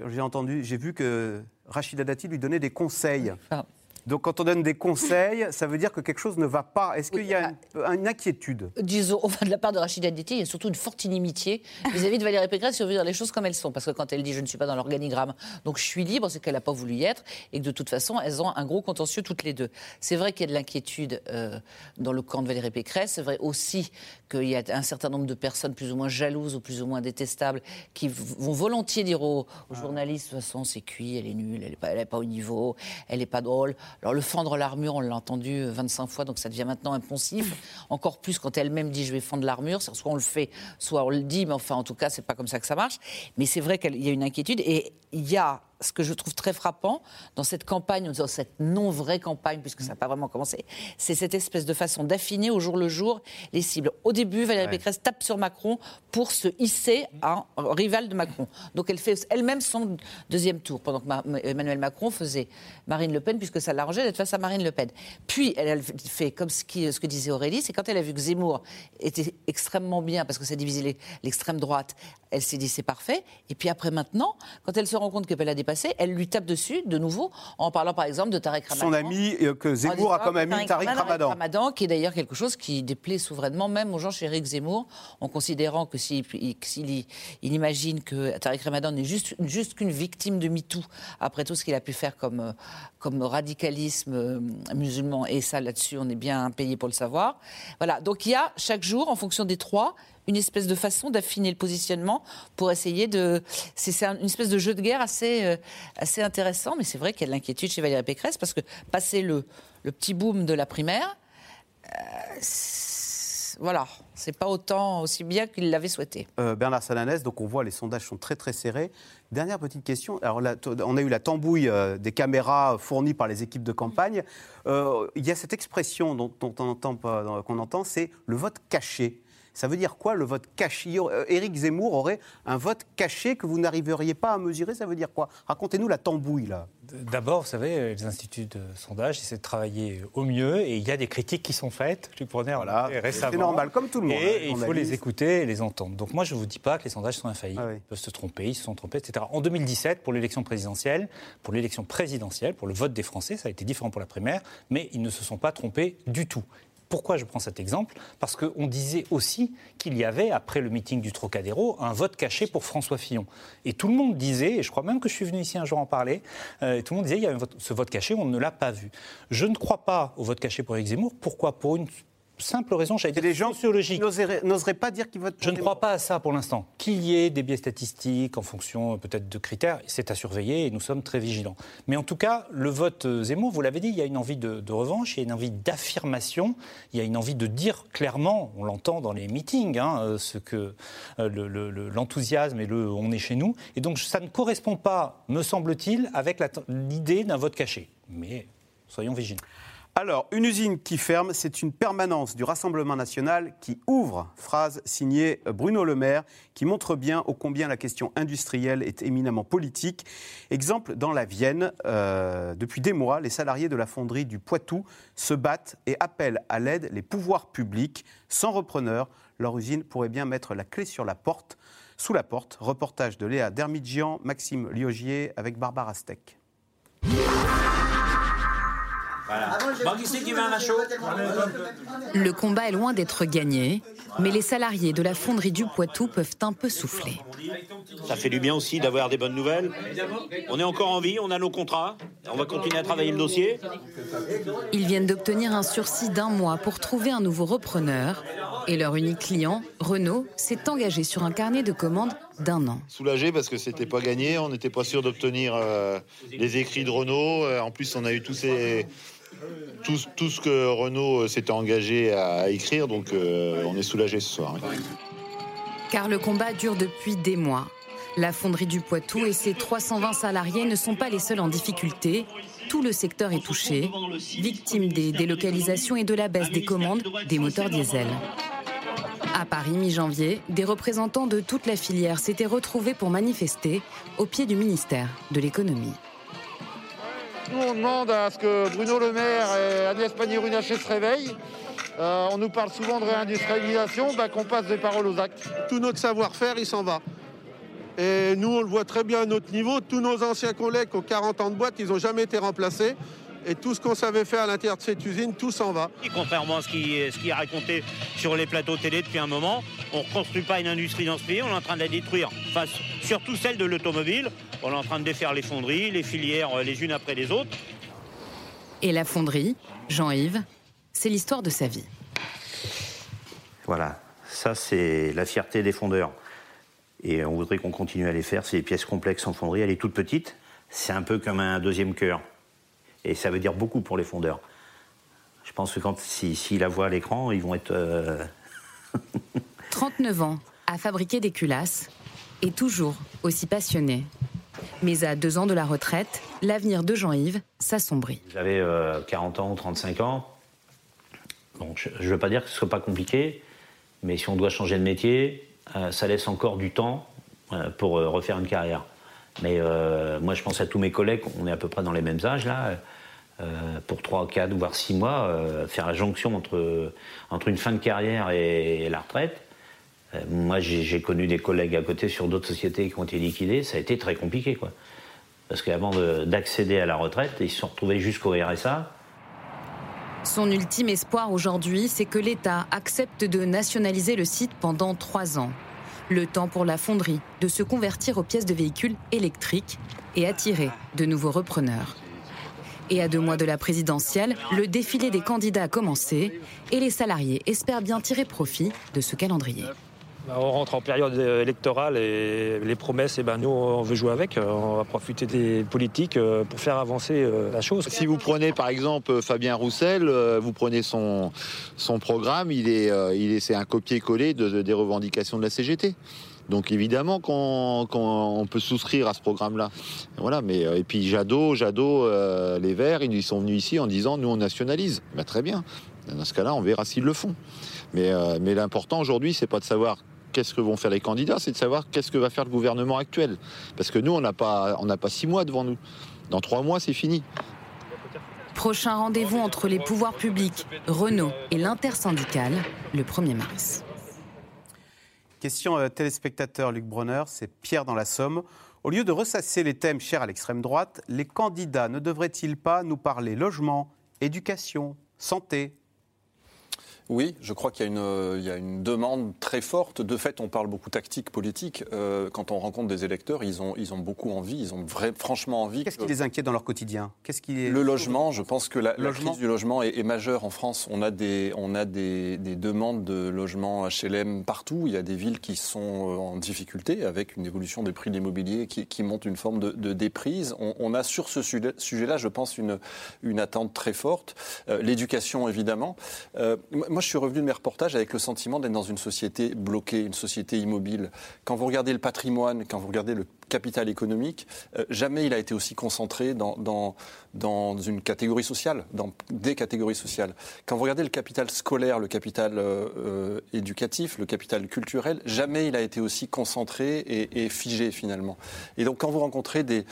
j'ai entendu, j'ai vu que Rachida Dati lui donnait des conseils. Ah. Donc quand on donne des conseils, ça veut dire que quelque chose ne va pas. Est-ce qu'il y a ah. une, inquiétude? Disons, enfin, de la part de Rachida Dati, il y a surtout une forte inimitié vis-à-vis de Valérie Pécresse veut dire les choses comme elles sont. Parce que quand elle dit je ne suis pas dans l'organigramme, donc je suis libre, c'est qu'elle n'a pas voulu y être et que de toute façon, elles ont un gros contentieux toutes les deux. C'est vrai qu'il y a de l'inquiétude euh, dans le camp de Valérie Pécresse. C'est vrai aussi qu'il y a un certain nombre de personnes plus ou moins jalouses ou plus ou moins détestables qui vont volontiers dire aux, journalistes de toute façon, c'est cuit, elle est nulle, elle n'est pas, pas, au niveau, elle n'est pas drôle. Alors le fendre l'armure, on l'a entendu 25 fois, donc ça devient maintenant impensif. Encore plus quand elle-même dit je vais fendre l'armure, soit on le fait, soit on le dit, mais enfin en tout cas c'est pas comme ça que ça marche. Mais c'est vrai qu'il y a une inquiétude et il y a ce que je trouve très frappant dans cette campagne, dans cette non-vraie campagne, puisque ça n'a pas vraiment commencé, c'est cette espèce de façon d'affiner au jour le jour les cibles. Au début, Valérie Pécresse tape sur Macron pour se hisser en rival de Macron. Donc elle fait elle-même son deuxième tour, pendant que Emmanuel Macron faisait Marine Le Pen, puisque ça l'arrangeait d'être face à Marine Le Pen. Puis elle fait comme ce, ce que disait Aurélie, c'est quand elle a vu que Zemmour était extrêmement bien, parce que ça divisait l'extrême droite, elle s'est dit c'est parfait. Et puis après maintenant, quand elle se rend compte qu'elle a dépassé elle lui tape dessus de nouveau en parlant par exemple de Tariq Ramadan. Son ami, euh, que Zemmour a comme ami Tariq, Ramadan. Ramadan. qui est d'ailleurs quelque chose qui déplaît souverainement même aux gens chez Eric Zemmour, en considérant que s'il il, imagine que Tariq Ramadan n'est juste, juste qu'une victime de MeToo, après tout ce qu'il a pu faire comme, euh, comme radicalisme euh, musulman, et ça là-dessus on est bien payé pour le savoir. Voilà, donc il y a chaque jour, en fonction des trois, une espèce de façon d'affiner le positionnement pour essayer de. C'est une espèce de jeu de guerre assez, euh, assez intéressant, mais c'est vrai qu'il y a de l'inquiétude chez Valérie Pécresse parce que passer le, le petit boom de la primaire, euh, voilà, c'est pas autant aussi bien qu'il l'avait souhaité. Euh, Bernard Salanès, donc on voit les sondages sont très très serrés. Dernière petite question. Alors on a eu la tambouille des caméras fournies par les équipes de campagne. il y a cette expression dont, dont on entend, qu'on entend, c'est le vote caché. Ça veut dire quoi le vote caché? Euh, Éric Zemmour aurait un vote caché que vous n'arriveriez pas à mesurer Ça veut dire quoi? Racontez-nous la tambouille là. D'abord, vous savez, les instituts de sondage essaient de travailler au mieux et il y a des critiques qui sont faites. Tu prenais voilà, récemment. C'est normal, comme tout le monde. Et hein, il faut les écouter et les entendre. Donc moi, je ne vous dis pas que les sondages sont infaillibles. Ah ils peuvent se tromper, ils se sont trompés, etc. En 2017, pour l'élection présidentielle, pour l'élection présidentielle, pour le vote des Français, ça a été différent pour la primaire, mais ils ne se sont pas trompés du tout Pourquoi je prends cet exemple? Parce qu'on disait aussi qu'il y avait, après le meeting du Trocadéro, un vote caché pour François Fillon. Et tout le monde disait, et je crois même que je suis venu ici un jour en parler, euh, tout le monde disait il y a ce vote caché, on ne l'a pas vu. Je ne crois pas au vote caché pour Éric Zemmour. Pourquoi? Pour une simple raison, j'allais dire, les gens n'oseraient pas dire qu'ils votent Je ne crois pas à ça pour l'instant. Qu'il y ait des biais statistiques en fonction peut-être de critères, c'est à surveiller et nous sommes très vigilants. Mais en tout cas, le vote euh, Zemmour, vous l'avez dit, il y a une envie de, revanche, il y a une envie d'affirmation, il y a une envie de dire clairement, on l'entend dans les meetings, hein, euh, ce que euh, l'enthousiasme et le on est chez nous. Et donc ça ne correspond pas, me semble-t-il, avec l'idée d'un vote caché. Mais soyons vigilants. Alors, une usine qui ferme, c'est une permanence du Rassemblement national qui ouvre, phrase signée Bruno Le Maire, qui montre bien ô combien la question industrielle est éminemment politique. Exemple, dans la Vienne, euh, depuis des mois, les salariés de la fonderie du Poitou se battent et appellent à l'aide les pouvoirs publics. Sans repreneur, leur usine pourrait bien mettre la clé sur la porte, sous la porte. Reportage de Léa Dermidjian, Maxime Liogier avec Barbara Steck. Le combat est loin d'être gagné, mais les salariés de la fonderie du Poitou peuvent un peu souffler. Ça fait du bien aussi d'avoir des bonnes nouvelles. On est encore en vie, on a nos contrats, on va continuer à travailler le dossier. Ils viennent d'obtenir un sursis d'un mois pour trouver un nouveau repreneur. Et leur unique client, Renault, s'est engagé sur un carnet de commandes d'un an. Soulagé parce que c'était pas gagné, on n'était pas sûr d'obtenir euh, les écrits de Renault. Euh, en plus, on a eu tous ces tout, ce que Renault euh, s'était engagé à écrire, donc euh, on est soulagé ce soir. Car le combat dure depuis des mois. La fonderie du Poitou et ses 320 salariés ne sont pas les seuls en difficulté. Tout le secteur est touché, victime des délocalisations et de la baisse des commandes des moteurs diesel. À Paris, mi-janvier, des représentants de toute la filière s'étaient retrouvés pour manifester au pied du ministère de l'économie. Nous, on demande à ce que Bruno Le Maire et Agnès Pannier-Runacher se réveillent. Euh, on nous parle souvent de réindustrialisation, bah, qu'on passe des paroles aux actes. Tout notre savoir-faire, il s'en va. Et nous, on le voit très bien à notre niveau. Tous nos anciens collègues qui ont 40 ans de boîte, ils n'ont jamais été remplacés. Et tout ce qu'on savait faire à l'intérieur de cette usine, tout s'en va. contrairement à ce qui, ce qui est raconté sur les plateaux télé depuis un moment, on ne reconstruit pas une industrie dans ce pays, on est en train de la détruire. Enfin, surtout celle de l'automobile. On est en train de défaire les fonderies, les filières euh, les unes après les autres. Et la fonderie, Jean-Yves, c'est l'histoire de sa vie. Voilà, ça c'est la fierté des fondeurs. Et on voudrait qu'on continue à les faire. C'est des pièces complexes en fonderie. Elle est toute petite. C'est un peu comme un deuxième cœur. Et ça veut dire beaucoup pour les fondeurs. Je pense que quand s'ils si, la voient à l'écran, ils vont être. 39 euh, [laughs] ans, à fabriquer des culasses, et toujours aussi passionné. Mais à deux ans de la retraite, l'avenir de Jean-Yves s'assombrit. J'avais 40 euh, ans ou 35 ans. Donc je ne veux pas dire que ce soit pas compliqué, mais si on doit changer de métier, euh, ça laisse encore du temps pour refaire une carrière. Mais moi, je pense à tous mes collègues, on est à peu près dans les mêmes âges là. Euh, pour 3, 4, voire 6 mois, euh, faire la jonction entre, entre une fin de carrière et, la retraite. Euh, moi, j'ai connu des collègues à côté sur d'autres sociétés qui ont été liquidées, ça a été très compliqué. Quoi. Parce qu'avant d'accéder à la retraite, ils se sont retrouvés jusqu'au RSA. Son ultime espoir aujourd'hui, c'est que l'État accepte de nationaliser le site pendant trois ans. Le temps pour la fonderie de se convertir aux pièces de véhicules électriques et attirer de nouveaux repreneurs. Et à deux mois de la présidentielle, le défilé des candidats a commencé et les salariés espèrent bien tirer profit de ce calendrier. Bah, on rentre en période électorale et les promesses, eh ben nous, on veut jouer avec. On va profiter des politiques euh, pour faire avancer euh, la chose. Si vous prenez par exemple Fabien Roussel, euh, vous prenez son, programme, il est, c'est un copier-coller de, des revendications de la CGT. Donc évidemment qu'on peut souscrire à ce programme-là. Voilà, mais euh, et puis Jadot, Jadot, euh, les Verts, ils sont venus ici en disant nous on nationalise. Ben, très bien. Dans ce cas-là, on verra s'ils le font. Mais, euh, mais l'important aujourd'hui, c'est pas de savoir qu'est-ce que vont faire les candidats, c'est de savoir qu'est-ce que va faire le gouvernement actuel. Parce que nous, on n'a pas, on n'a pas six mois devant nous. Dans trois mois, c'est fini. Prochain rendez-vous entre les pouvoirs publics, Renault et l'intersyndicale, le 1er mars. Question euh, téléspectateur Luc Bronner, c'est Pierre dans la Somme. Au lieu de ressasser les thèmes chers à l'extrême droite, les candidats ne devraient-ils pas nous parler logement, éducation, santé Oui, je crois qu'il y, a une- euh, y a une demande très forte. De fait, on parle beaucoup tactique politique. Euh, quand on rencontre des électeurs, ils ont, ils ont beaucoup envie, ils ont vrai- franchement envie. Qu'est-ce que- qui les inquiète dans leur quotidien? Qu'est-ce qui. Le logement, je pense que la, crise du logement est, est majeure en France. On a, des, on a des, des demandes de logements HLM partout. Il y a des villes qui sont euh, en difficulté avec une évolution des prix de l'immobilier qui, qui montre une forme de, de déprise. On, on a sur ce sujet- sujet-là, je pense, une, une attente très forte. Euh, L'éducation, évidemment. Moi, je suis revenu de mes reportages avec le sentiment d'être dans une société bloquée, une société immobile. Quand vous regardez le patrimoine, quand vous regardez le capital économique, euh, jamais il a été aussi concentré dans, dans, dans une catégorie sociale, dans des catégories sociales. Quand vous regardez le capital scolaire, le capital euh, euh, éducatif, le capital culturel, jamais il a été aussi concentré et, et figé finalement. Et donc quand vous rencontrez des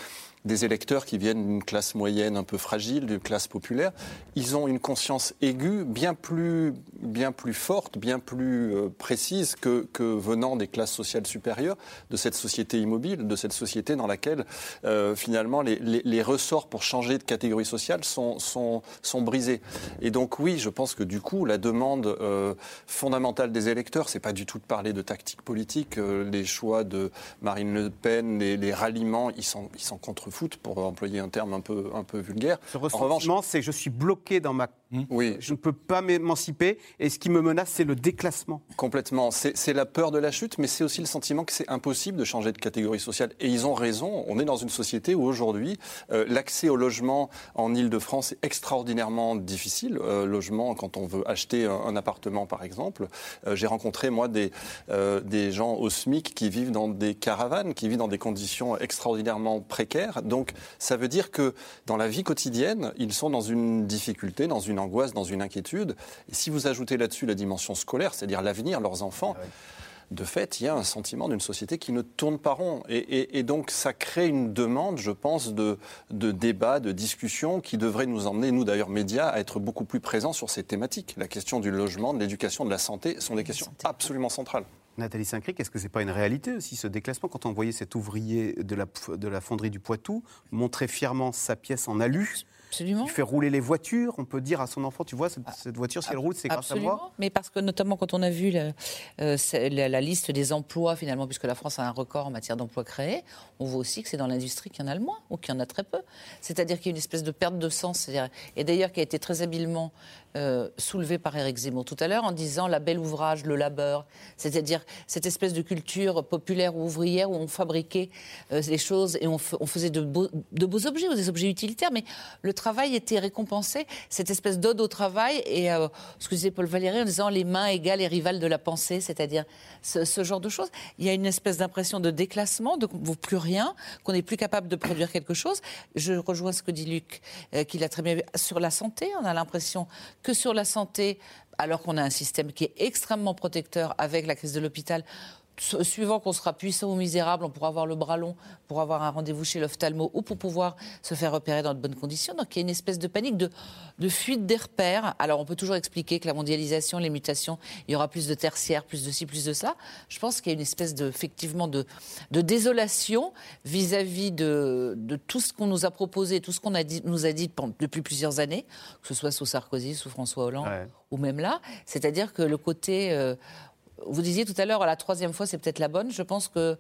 des électeurs qui viennent d'une classe moyenne un peu fragile, d'une classe populaire, ils ont une conscience aiguë bien plus, bien plus forte, bien plus euh, précise que, que venant des classes sociales supérieures de cette société immobile, de cette société dans laquelle euh, finalement les, les- les ressorts pour changer de catégorie sociale sont, sont, sont brisés. Et donc oui, je pense que du coup la demande euh, fondamentale des électeurs, c'est pas du tout de parler de tactique politique, euh, les choix de Marine Le Pen, les, les ralliements, ils s'en ils s'en contrefoutent pour employer un terme un peu, un peu vulgaire. Ce ressentiment, c'est je suis bloqué dans ma... Oui. Je ne peux pas m'émanciper et ce qui me menace, c'est le déclassement. Complètement. C'est c'est la peur de la chute, mais c'est aussi le sentiment que c'est impossible de changer de catégorie sociale. Et ils ont raison. On est dans une société où aujourd'hui, euh, l'accès au logement en Ile-de-France est extraordinairement difficile. Euh, logement, quand on veut acheter un, un appartement, par exemple. Euh, J'ai rencontré, moi, des, euh, des gens au SMIC qui vivent dans des caravanes, qui vivent dans des conditions extraordinairement précaires. Donc, ça veut dire que dans la vie quotidienne, ils sont dans une difficulté, dans une angoisse, dans une inquiétude. Et si vous ajoutez là-dessus la dimension scolaire, c'est-à-dire l'avenir, leurs enfants, de fait, il y a un sentiment d'une société qui ne tourne pas rond. Et, et- et donc, ça crée une demande, je pense, de, de débat, de discussion qui devrait nous emmener, nous d'ailleurs, médias, à être beaucoup plus présents sur ces thématiques. La question du logement, de l'éducation, de la santé sont des questions absolument centrales. Nathalie Saint-Cric, est-ce que ce n'est pas une réalité aussi, ce déclassement Quand on voyait cet ouvrier de la, de la fonderie du Poitou montrer fièrement sa pièce en alu, Absolument. il fait rouler les voitures, on peut dire à son enfant, tu vois, cette, cette voiture, si elle roule, c'est grâce à moi. mais parce que notamment quand on a vu la, euh, la- la liste des emplois, finalement, puisque la France a un record en matière d'emplois créés, on voit aussi que c'est dans l'industrie qu'il y en a le moins, ou qu'il y en a très peu. C'est-à-dire qu'il y a une espèce de perte de sens, et d'ailleurs qui a été très habilement euh, soulevée par Éric Zemmour tout à l'heure en disant la belle ouvrage, le labeur, c'est-à-dire cette espèce de culture populaire ou ouvrière où on fabriquait euh, les choses et on, faisait de beaux, objets ou des objets utilitaires, mais le travail était récompensé, cette espèce d'ode au travail et euh, ce que disait Paul Valéry en disant les mains égales et rivales de la pensée, c'est-à-dire ce, genre de choses. Il y a une espèce d'impression de déclassement, de qu'on ne vaut plus rien, qu'on n'est plus capable de produire quelque chose. Je rejoins ce que dit Luc, euh, qu'il a très bien. Sur la santé, on a l'impression que sur la santé, alors qu'on a un système qui est extrêmement protecteur avec la crise de l'hôpital, suivant qu'on sera puissant ou misérable, on pourra avoir le bras long pour avoir un rendez-vous chez l'ophtalmo ou pour pouvoir se faire repérer dans de bonnes conditions. Donc il y a une espèce de panique, de, de fuite des repères. Alors on peut toujours expliquer que la mondialisation, les mutations, il y aura plus de tertiaires, plus de ci, plus de ça. Je pense qu'il y a une espèce de, effectivement de, de désolation vis-à-vis de, de tout ce qu'on nous a proposé, tout ce qu'on a dit, nous a dit depuis plusieurs années, que ce soit sous Sarkozy, sous François Hollande ou même là. C'est-à-dire que le côté... euh, vous disiez tout à l'heure, la troisième fois, c'est peut-être la bonne. Je pense que,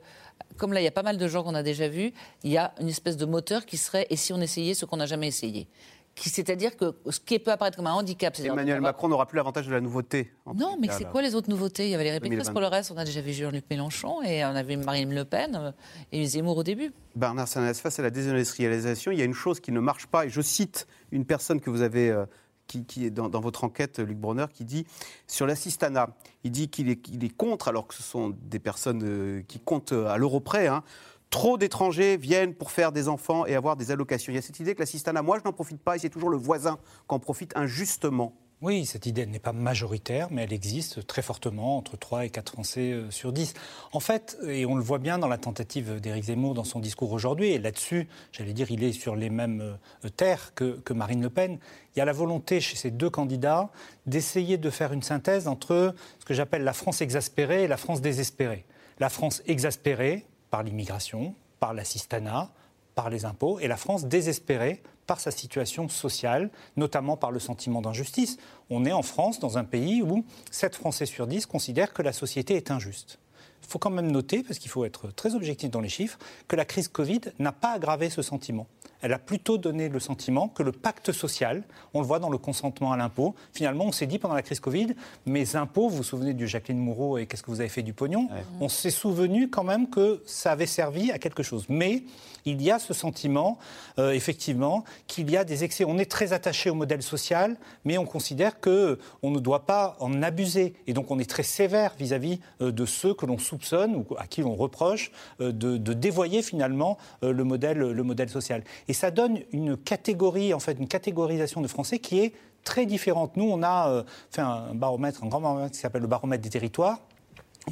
comme là, il y a pas mal de gens qu'on a déjà vus, il y a une espèce de moteur qui serait et si on essayait ce qu'on n'a jamais essayé? C'est-à-dire que ce qui peut apparaître comme un handicap, Emmanuel Macron n'aura plus l'avantage de la nouveauté. non, mais c'est quoi les autres nouveautés? Il y avait les Pécresse 2022. pour le reste. On a déjà vu Jean-Luc Mélenchon et on avait Marine Le Pen euh, et Zemmour au début. Bernard Sanès, face à la désindustrialisation, il y a une chose qui ne marche pas, et je cite une personne que vous avez, euh, qui, qui est dans, votre enquête, Luc Brunner, qui dit, sur l'assistanat, il dit qu'il est, contre, alors que ce sont des personnes euh, qui comptent à l'euro près, hein, Trop d'étrangers viennent pour faire des enfants et avoir des allocations. Il y a cette idée que l'assistanat, moi je n'en profite pas et c'est toujours le voisin qui en profite injustement. Oui, cette idée n'est pas majoritaire, mais elle existe très fortement, entre 3 et 4 Français euh, sur 10. En fait, et on le voit bien dans la tentative d'Éric Zemmour dans son discours aujourd'hui, et là-dessus, j'allais dire, il est sur les mêmes euh, terres que, que Marine Le Pen, il y a la volonté chez ces deux candidats d'essayer de faire une synthèse entre ce que j'appelle la France exaspérée et la France désespérée. La France exaspérée par l'immigration, par l'assistanat, par les impôts, et la France désespérée par sa situation sociale, notamment par le sentiment d'injustice. On est en France, dans un pays où 7 Français sur 10 considèrent que la société est injuste. Il faut quand même noter, parce qu'il faut être très objectif dans les chiffres, que la crise Covid n'a pas aggravé ce sentiment elle a plutôt donné le sentiment que le pacte social, on le voit dans le consentement à l'impôt, finalement on s'est dit pendant la crise Covid, mes impôts, vous vous souvenez du Jacqueline Moureau et qu'est-ce que vous avez fait du pognon, on s'est souvenu quand même que ça avait servi à quelque chose. Mais il y a ce sentiment, euh, effectivement, qu'il y a des excès. On est très attaché au modèle social, mais on considère que on ne doit pas en abuser. Et donc on est très sévère vis-à-vis euh, de ceux que l'on soupçonne ou à qui l'on reproche euh, de, dévoyer finalement le, modèle, le modèle social. Et ça donne une catégorie, en fait, une catégorisation de Français qui est très différente. Nous, on a fait un baromètre, un grand baromètre qui s'appelle le baromètre des territoires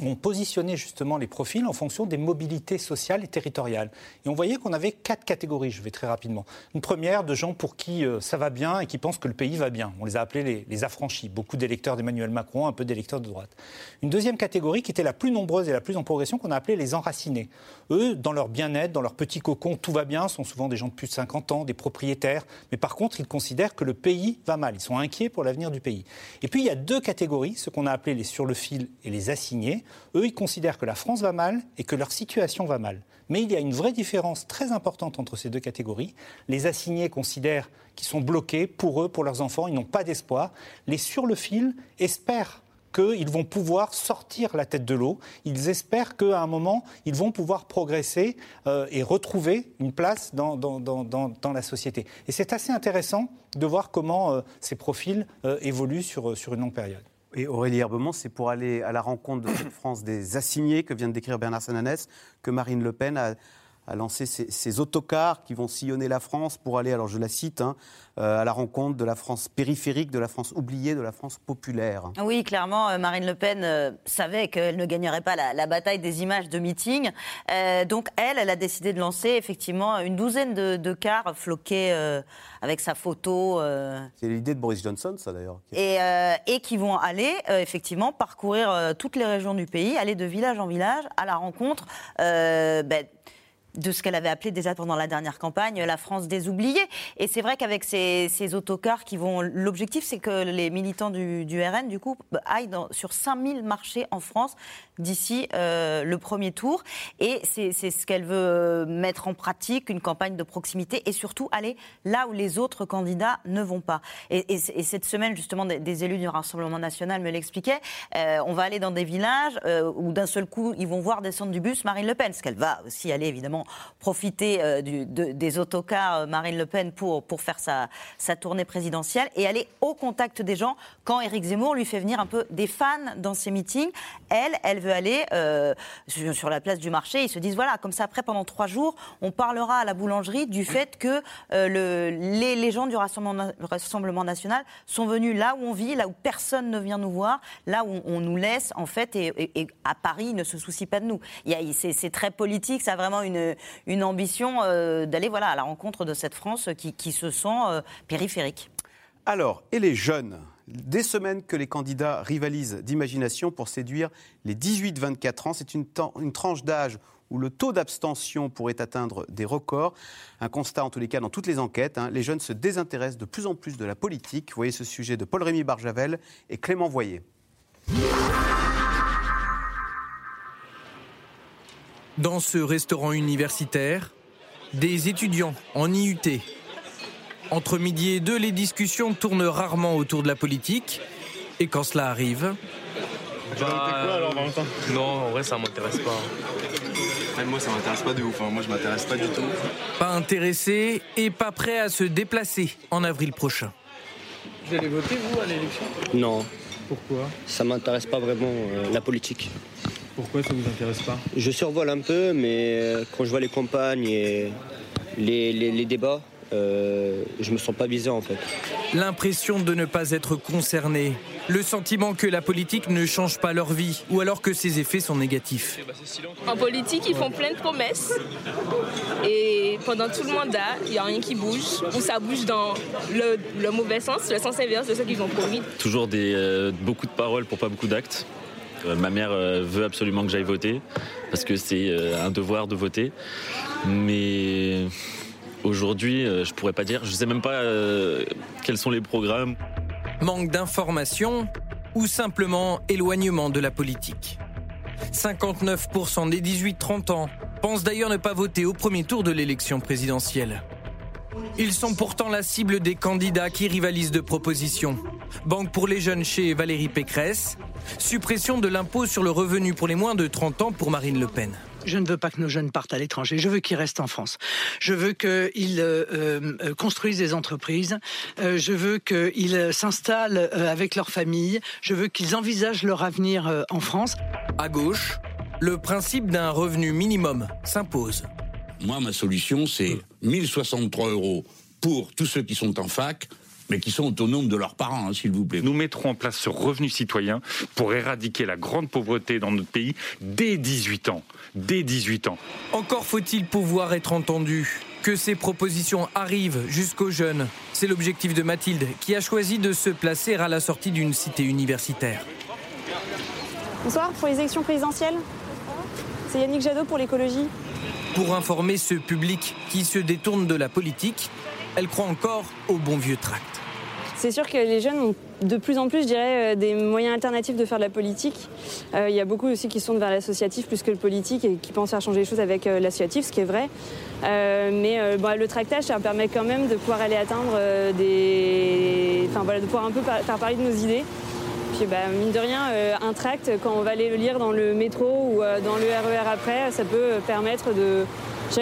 on positionnait justement les profils en fonction des mobilités sociales et territoriales. Et on voyait qu'on avait quatre catégories, je vais très rapidement. Une première de gens pour qui euh, ça va bien et qui pensent que le pays va bien. On les a appelés les, affranchis, beaucoup d'électeurs d'Emmanuel Macron, un peu d'électeurs de droite. Une deuxième catégorie qui était la plus nombreuse et la plus en progression qu'on a appelée les enracinés. Eux, dans leur bien-être, dans leur petit cocon, tout va bien, sont souvent des gens de plus de 50 ans, des propriétaires, mais par contre, ils considèrent que le pays va mal. Ils sont inquiets pour l'avenir du pays. Et puis, il y a deux catégories, ce qu'on a appelé les sur le fil et les assignés eux, ils considèrent que la France va mal et que leur situation va mal. Mais il y a une vraie différence très importante entre ces deux catégories. Les assignés considèrent qu'ils sont bloqués pour eux, pour leurs enfants, ils n'ont pas d'espoir. Les sur le fil espèrent qu'ils vont pouvoir sortir la tête de l'eau. Ils espèrent qu'à un moment, ils vont pouvoir progresser euh, et retrouver une place dans, la société. Et c'est assez intéressant de voir comment euh, ces profils euh, évoluent sur, sur une longue période. Et Aurélie Herbemont, c'est pour aller à la rencontre de cette France des assignés que vient de décrire Bernard Sananès que Marine Le Pen a, a lancé ces, autocars qui vont sillonner la France pour aller, alors je la cite, hein, euh, à la rencontre de la France périphérique, de la France oubliée, de la France populaire. Oui, clairement, euh, Marine Le Pen euh, savait qu'elle ne gagnerait pas la, bataille des images de meeting. donc elle, elle a décidé de lancer effectivement une douzaine de, cars floqués avec sa photo. C'est l'idée de Boris Johnson, ça d'ailleurs. Et, et, qui vont aller effectivement parcourir toutes les régions du pays, aller de village en village à la rencontre. Ben, de ce qu'elle avait appelé déjà pendant la dernière campagne la France des oubliés. Et c'est vrai qu'avec ces, autocars qui vont... L'objectif, c'est que les militants du, RN, du coup, aillent sur 5000 marchés en France d'ici euh, le premier tour. Et c'est ce qu'elle veut euh, mettre en pratique, une campagne de proximité, et surtout aller là où les autres candidats ne vont pas. Et, cette semaine, justement, des, élus du Rassemblement national me l'expliquaient. Euh, on va aller dans des villages où d'un seul coup, ils vont voir descendre du bus Marine Le Pen, ce qu'elle va aussi aller, évidemment, profiter euh, des autocars euh, Marine Le Pen pour, pour faire sa, sa tournée présidentielle et aller au contact des gens quand Éric Zemmour lui fait venir un peu des fans dans ses meetings. Elle, elle veut aller euh, sur la place du marché. Ils se disent voilà, comme ça après pendant trois jours, on parlera à la boulangerie du fait que le, les, les, gens du Rassemblement, Rassemblement, national sont venus là où on vit, là où personne ne vient nous voir, là où on, nous laisse en fait et, à Paris ils ne se soucient pas de nous. C'est très politique, ça a vraiment une, une ambition euh, d'aller voilà, à la rencontre de cette France qui, se sent euh, périphérique. Alors, et les jeunes? Des semaines que les candidats rivalisent d'imagination pour séduire les 18-24 ans. C'est une, une, tranche d'âge où le taux d'abstention pourrait atteindre des records. Un constat en tous les cas dans toutes les enquêtes. Hein. Les jeunes se désintéressent de plus en plus de la politique. Vous voyez ce sujet de Paul-Rémy Barjavel et Clément Voyer. Dans ce restaurant universitaire, des étudiants en IUT. Entre midi et deux, les discussions tournent rarement autour de la politique. Et quand cela arrive. Bah, non, en vrai, ça m'intéresse pas. moi, ça m'intéresse pas de ouf. Hein. Moi, je m'intéresse pas du tout. Pas intéressé et pas prêt à se déplacer en avril prochain. Vous allez voter, vous, à l'élection? Non. Pourquoi? Ça m'intéresse pas vraiment, euh, la politique. Pourquoi ça vous intéresse pas? Je survole un peu, mais euh, quand je vois les campagnes et les, débats, euh, je me sens pas visé en fait. L'impression de ne pas être concerné, le sentiment que la politique ne change pas leur vie, ou alors que ses effets sont négatifs. En politique, ils font plein de promesses, et pendant tout le mandat, il n'y a rien qui bouge, ou ça bouge dans le, mauvais sens, le sens inverse de ce qu'ils ont promis. Toujours des, euh, beaucoup de paroles pour pas beaucoup d'actes. Euh, ma mère euh, veut absolument que j'aille voter parce que c'est euh, un devoir de voter. Mais Aujourd'hui, je pourrais pas dire. Je sais même pas quels sont les programmes. Manque d'informations ou simplement éloignement de la politique? 59% des 18-30 ans pensent d'ailleurs ne pas voter au premier tour de l'élection présidentielle. Ils sont pourtant la cible des candidats qui rivalisent de propositions. Banque pour les jeunes chez Valérie Pécresse, suppression de l'impôt sur le revenu pour les moins de 30 ans pour Marine Le Pen. Je ne veux pas que nos jeunes partent à l'étranger. Je veux qu'ils restent en France. Je veux qu'ils euh, euh, construisent des entreprises. Euh, je veux qu'ils s'installent avec leur famille. Je veux qu'ils envisagent leur avenir en France. À gauche, le principe d'un revenu minimum s'impose. Moi, ma solution, c'est 1063 euros pour tous ceux qui sont en fac, mais qui sont autonomes de leurs parents, hein, s'il vous plaît. Nous mettrons en place ce revenu citoyen pour éradiquer la grande pauvreté dans notre pays dès 18 ans. Dès 18 ans. Encore faut-il pouvoir être entendu. Que ces propositions arrivent jusqu'aux jeunes. C'est l'objectif de Mathilde, qui a choisi de se placer à la sortie d'une cité universitaire. Bonsoir, pour les élections présidentielles? C'est Yannick Jadot pour l'écologie. Pour informer ce public qui se détourne de la politique, elle croit encore au bon vieux tract. C'est sûr que les jeunes ont de plus en plus, je dirais, euh, des moyens alternatifs de faire de la politique. Euh, il y a beaucoup aussi qui sont vers l'associatif plus que le politique et qui pensent faire changer les choses avec euh, l'associatif, ce qui est vrai. mais le tractage, ça permet quand même de pouvoir aller atteindre des. Enfin voilà, de pouvoir un peu faire parler de nos idées. Puis bah, mine de rien, un tract, quand on va aller le lire dans le métro ou dans le RER e après, ça peut permettre de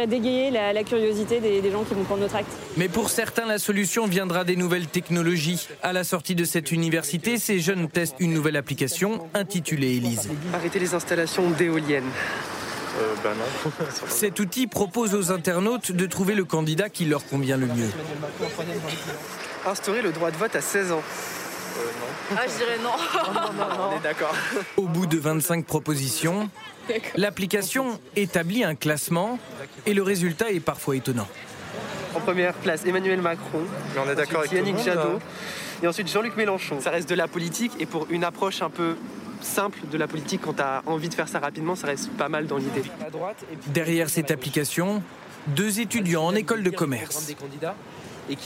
dégayé la, curiosité des, gens qui vont prendre notre acte. Mais pour certains, la solution viendra des nouvelles technologies. À la sortie de cette université, ces jeunes testent une nouvelle application intitulée Elise. Arrêtez les installations d'éoliennes. Euh, ben [laughs] Cet outil propose aux internautes de trouver le candidat qui leur convient le mieux. Instaurer le droit de vote à 16 ans. Euh, ah, je dirais non. non, non, non On est d'accord. Au bout de 25 propositions, l'application établit un classement et le résultat est parfois étonnant. En première place, Emmanuel Macron. Mais on est d'accord avec Yannick Jadot. Hein. Et ensuite Jean-Luc Mélenchon. Ça reste de la politique et pour une approche un peu simple de la politique, quand tu as envie de faire ça rapidement, ça reste pas mal dans l'idée. Derrière cette application, deux étudiants en école de commerce.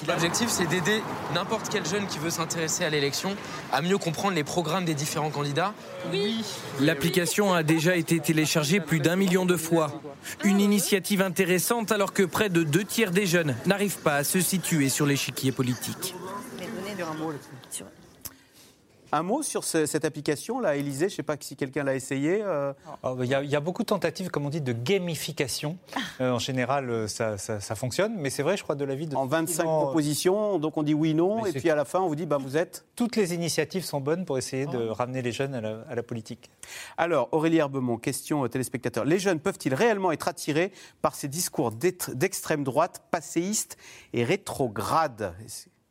L'objectif, c'est d'aider n'importe quel jeune qui veut s'intéresser à l'élection à mieux comprendre les programmes des différents candidats. Oui. L'application a déjà été téléchargée plus d'un million de fois. Une initiative intéressante alors que près de deux tiers des jeunes n'arrivent pas à se situer sur l'échiquier politique. Un mot sur cette application, là, Élysée, je ne sais pas si quelqu'un l'a essayé. Euh. Oh, il y, a beaucoup de tentatives, comme on dit, de gamification. Euh, en général, euh, ça, fonctionne, mais c'est vrai, je crois, de la vie de... En 25 propositions, donc on dit oui, non, et puis à la fin, on vous dit, bah, vous êtes... Toutes les initiatives sont bonnes pour essayer de ah. ramener les jeunes à la, politique. Alors, Aurélie Herbemont, question aux téléspectateurs. Les jeunes peuvent-ils réellement être attirés par ces discours d'extrême droite, passéistes et rétrogrades?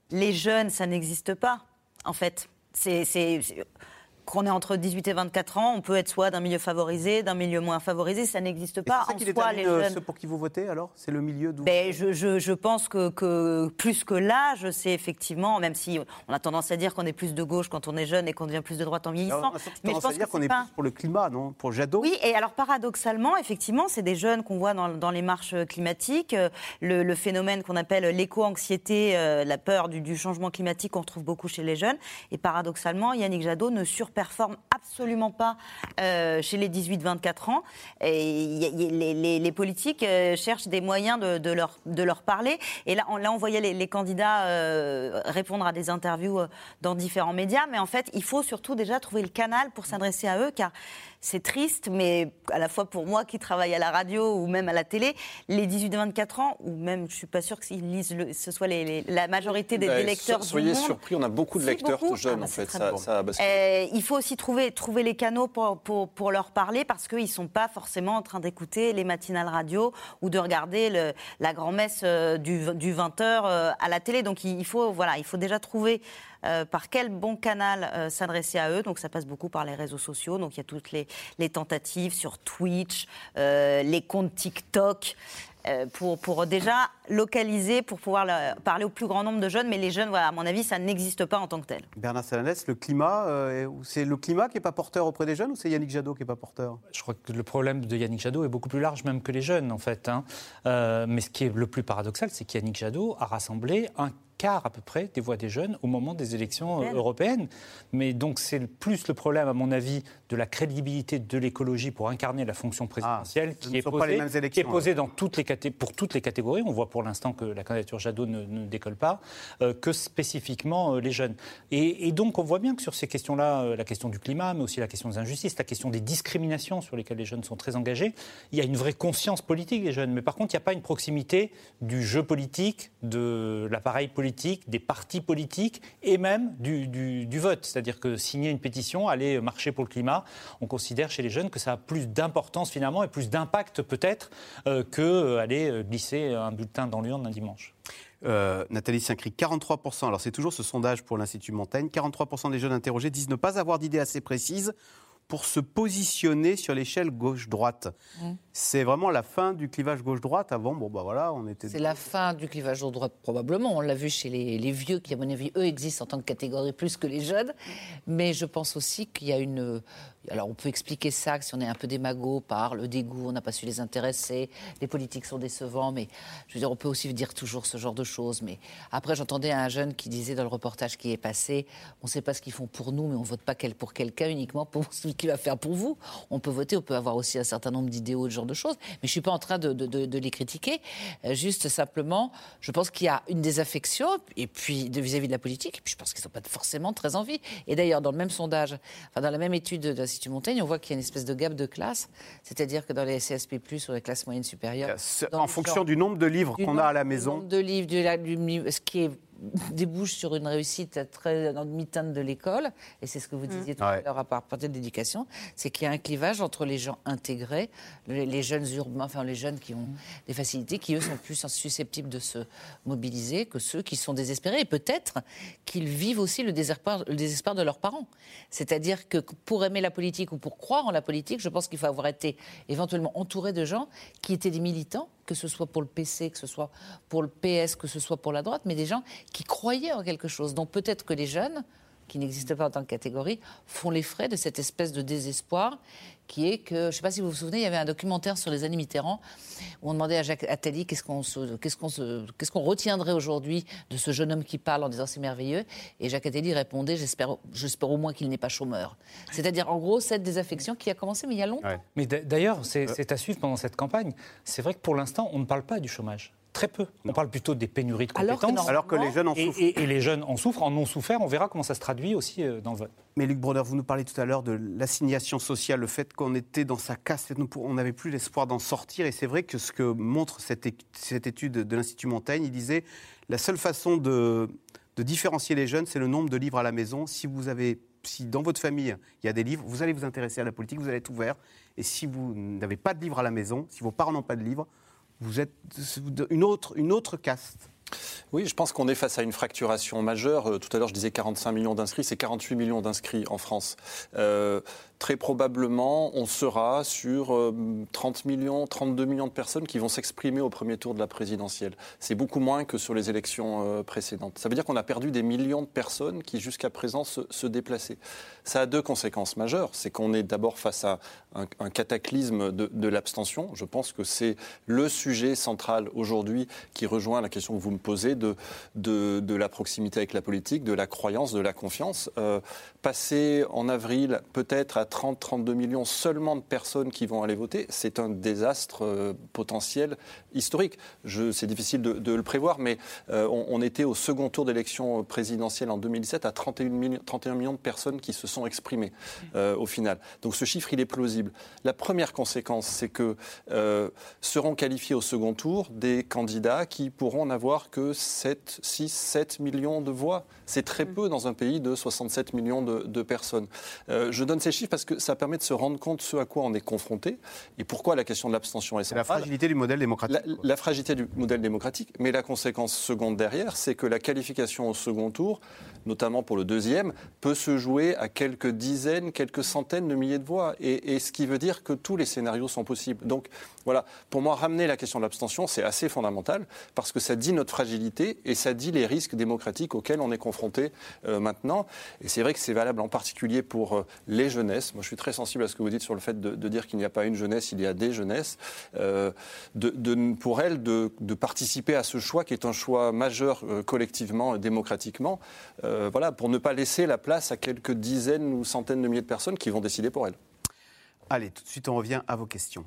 Les jeunes, ça n'existe pas, en fait c'est qu'on est entre 18 et 24 ans, on peut être soit d'un milieu favorisé, d'un milieu moins favorisé, ça n'existe pas. C'est ça en les jeunes... ceux pour qui vous votez alors? C'est le milieu d'où ben, je, je, je, pense que, que plus que l'âge, c'est effectivement, même si on a tendance à dire qu'on est plus de gauche quand on est jeune et qu'on devient plus de droite en vieillissant. mais je pense à dire qu'on est, plus pour le climat, non? Pour Jadot? Oui, et alors paradoxalement, effectivement, c'est des jeunes qu'on voit dans, dans, les marches climatiques. Le, le phénomène qu'on appelle l'éco-anxiété, euh, la peur du, du changement climatique, on retrouve beaucoup chez les jeunes. Et paradoxalement, Yannick Jadot ne surperforme performe absolument pas euh, chez les 18-24 ans. Et les, politiques euh, cherchent des moyens de, leur, de leur parler. Et là, on, voyait les, candidats euh, répondre à des interviews dans différents médias. Mais en fait, il faut surtout déjà trouver le canal pour s'adresser à eux, car c'est triste, mais à la fois pour moi qui travaille à la radio ou même à la télé, les 18-24 ans, ou même, je suis pas sûre que lisent ce soit les, la majorité des, bah, lecteurs soyez du monde. surpris, on a beaucoup de lecteurs jeunes, ah, en fait. Ça, euh, il faut aussi trouver, trouver les canaux pour, pour, pour leur parler, parce qu'ils ne sont pas forcément en train d'écouter les matinales radio ou de regarder le, la grand-messe euh, du, du 20h euh, à la télé. Donc il faut, voilà, il faut déjà trouver euh, par quel bon canal euh, s'adresser à eux? Donc ça passe beaucoup par les réseaux sociaux. Donc il y a toutes les, tentatives sur Twitch, euh, les comptes TikTok. pour, pour déjà localiser, pour pouvoir le- parler au plus grand nombre de jeunes. Mais les jeunes, voilà, à mon avis, ça n'existe pas en tant que tel. Bernard Salanès, le climat, euh, c'est le climat qui n'est pas porteur auprès des jeunes ou c'est Yannick Jadot qui n'est pas porteur? Je crois que le problème de Yannick Jadot est beaucoup plus large même que les jeunes, en fait. hein. Euh, mais ce qui est le plus paradoxal, c'est qu'Yannick Jadot a rassemblé un quart à peu près des voix des jeunes au moment des élections euh, européennes. Mais donc c'est plus le problème, à mon avis, de la crédibilité de l'écologie pour incarner la fonction présidentielle ce qui, est sont pas les posée, qui est posée dans toutes les pour toutes les catégories. On voit pour l'instant que la candidature Jadot ne, ne décolle pas, euh, que spécifiquement euh, les jeunes. Et, et donc on voit bien que sur ces questions-là, euh, la question du climat, mais aussi la question des injustices, la question des discriminations sur lesquelles les jeunes sont très engagés, il y a une vraie conscience politique des jeunes. Mais par contre, il n'y a pas une proximité du jeu politique, de l'appareil politique, des partis politiques et même du, du- du vote. C'est-à-dire que signer une pétition, aller marcher pour le climat, on considère chez les jeunes que ça a plus d'importance finalement et plus d'impact peut-être euh, que euh, aller euh, glisser un bulletin dans l'urne un dimanche. Euh, Nathalie Saint-Cric, 43%, alors c'est toujours ce sondage pour l'Institut Montaigne, 43% des jeunes interrogés disent ne pas avoir d'idée assez précise pour se positionner sur l'échelle gauche-droite. Mm. C'est vraiment la fin du clivage gauche-droite. Avant, bon, bah voilà, on était. C'est la fin du clivage au droite, probablement. On l'a vu chez les, vieux, qui, à mon avis, eux, existent en tant que catégorie plus que les jeunes. Mais je pense aussi qu'il y a une. Alors, on peut expliquer ça, que si on est un peu démago par le dégoût, on n'a pas su les intéresser, les politiques sont décevants, mais je veux dire, on peut aussi dire toujours ce genre de choses. Mais après, j'entendais un jeune qui disait dans le reportage qui est passé on ne sait pas ce qu'ils font pour nous, mais on ne vote pas pour quelqu'un uniquement pour [laughs] celui qui va faire pour vous. On peut voter, on peut avoir aussi un certain nombre d'idéaux, ce genre de choses. Mais je ne suis pas en train de, de- de- de les critiquer. Euh, juste simplement, je pense qu'il y a une désaffection, et puis de- vis-à-vis de la politique, et puis je pense qu'ils n'ont pas forcément très envie. Et d'ailleurs, dans le même sondage, enfin, dans la même étude de l'Institut Montaigne, on voit qu'il y a une espèce de gap de classe, c'est-à-dire que dans les CSP+, ou les classes moyennes supérieures, En fonction genre- du nombre de livres qu'on a à la nombre- du maison. nombre de livres, du, la- du ce qui est- débouche sur une réussite très dans le mi-teinte de l'école, et c'est ce que vous disiez tout à l'heure à part- partir de l'éducation, c'est qu'il y a un clivage entre les gens intégrés, les, les jeunes urbains, enfin les jeunes qui ont des facilités, qui eux sont plus susceptibles de se mobiliser que ceux qui sont désespérés, et peut-être qu'ils vivent aussi le désespoir, le désespoir de leurs parents. C'est-à-dire que pour aimer la politique ou pour croire en la politique, je pense qu'il faut avoir été éventuellement entouré de gens qui étaient des militants, que ce soit pour le PC, que ce soit pour le PS, que ce soit pour la droite, mais des gens qui croyaient en quelque chose. Donc peut-être que les jeunes, qui n'existent pas en tant que catégorie, font les frais de cette espèce de désespoir qui est que, je ne sais pas si vous vous souvenez, il y avait un documentaire sur les années Mitterrand où on demandait à Jacques Attali qu'est-ce qu'on qu'est-ce qu'on qu'est-ce qu'on retiendrait aujourd'hui de ce jeune homme qui parle en disant c'est merveilleux. Et Jacques Attali répondait j'espère j'espère au moins qu'il n'est pas chômeur. C'est-à-dire en gros cette désaffection qui a commencé mais il y a longtemps. Mais d'a- d'ailleurs, c'est c'est à suivre pendant cette campagne. C'est vrai que pour l'instant, on ne parle pas du chômage. Très peu. On parle plutôt des pénuries de Alors que compétences. Alors que les jeunes en Et- souffrent. Et, et les jeunes en souffrent, en ont souffert. On verra comment ça se traduit aussi euh, dans le vote. Mais Luc Brodeur, vous nous parlez tout à l'heure de l'assignation sociale, le fait qu'on était dans sa casse, on n'avait plus l'espoir d'en sortir. Et c'est vrai que ce que montre cette, étude de l'Institut Montaigne, il disait la seule façon de, de différencier les jeunes, c'est le nombre de livres à la maison. Si vous avez, si dans votre famille il y a des livres, vous allez vous intéresser à la politique, vous allez être ouvert. Et si vous n'avez pas de livres à la maison, si vos parents n'ont pas de livres, vous êtes une autre, une autre caste. Oui, je pense qu'on est face à une fracturation majeure. Euh, Tout à l'heure, je disais 45 millions d'inscrits, c'est 48 millions d'inscrits en France. Euh, très probablement, on sera sur euh, 30 millions, 32 millions de personnes qui vont s'exprimer au premier tour de la présidentielle. C'est beaucoup moins que sur les élections euh, précédentes. Ça veut dire qu'on a perdu des millions de personnes qui, jusqu'à présent, se, déplaçaient. Ça a deux conséquences majeures. C'est qu'on est d'abord face à un, cataclysme de, de l'abstention. Je pense que c'est le sujet central aujourd'hui qui rejoint la question que vous me posez de, la proximité avec la politique, de la croyance, de la confiance. Euh, passer en avril peut-être à 30-32 millions seulement de personnes qui vont aller voter, c'est un désastre euh, potentiel historique. C'est difficile de, le prévoir, mais euh, on, était au second tour d'élection présidentielle en 2017 à 31 millions, 31 millions de personnes qui se sont exprimées au final. Donc ce chiffre, il est plausible. La première conséquence, c'est que seront qualifiés au second tour des candidats qui pourront n'avoir que 7, 6, 7 millions de voix. C'est très peu dans un pays de 67 millions de, de personnes. Euh, je donne ces chiffres parce que ça permet de se rendre compte de ce à quoi on est confronté et pourquoi la question de l'abstention est C'est la centrale. fragilité du modèle démocratique. La, la fragilité du modèle démocratique, mais la conséquence seconde derrière, c'est que la qualification au second tour, notamment pour le deuxième, peut se jouer à quelques dizaines, quelques centaines de milliers de voix. Et, et ce ce qui veut dire que tous les scénarios sont possibles. Donc voilà, pour moi, ramener la question de l'abstention, c'est assez fondamental parce que ça dit notre et ça dit les risques démocratiques auxquels on est confronté euh, maintenant. Et c'est vrai que c'est valable en particulier pour euh, les jeunesses. Moi, je suis très sensible à ce que vous dites sur le fait de, dire qu'il n'y a pas une jeunesse, il y a des jeunesses. Euh, de, pour elles, de, participer à ce choix qui est un choix majeur collectivement, démocratiquement. voilà, pour ne pas laisser la place à quelques dizaines ou centaines de milliers de personnes qui vont décider pour elles. Allez, tout de suite, on revient à vos questions.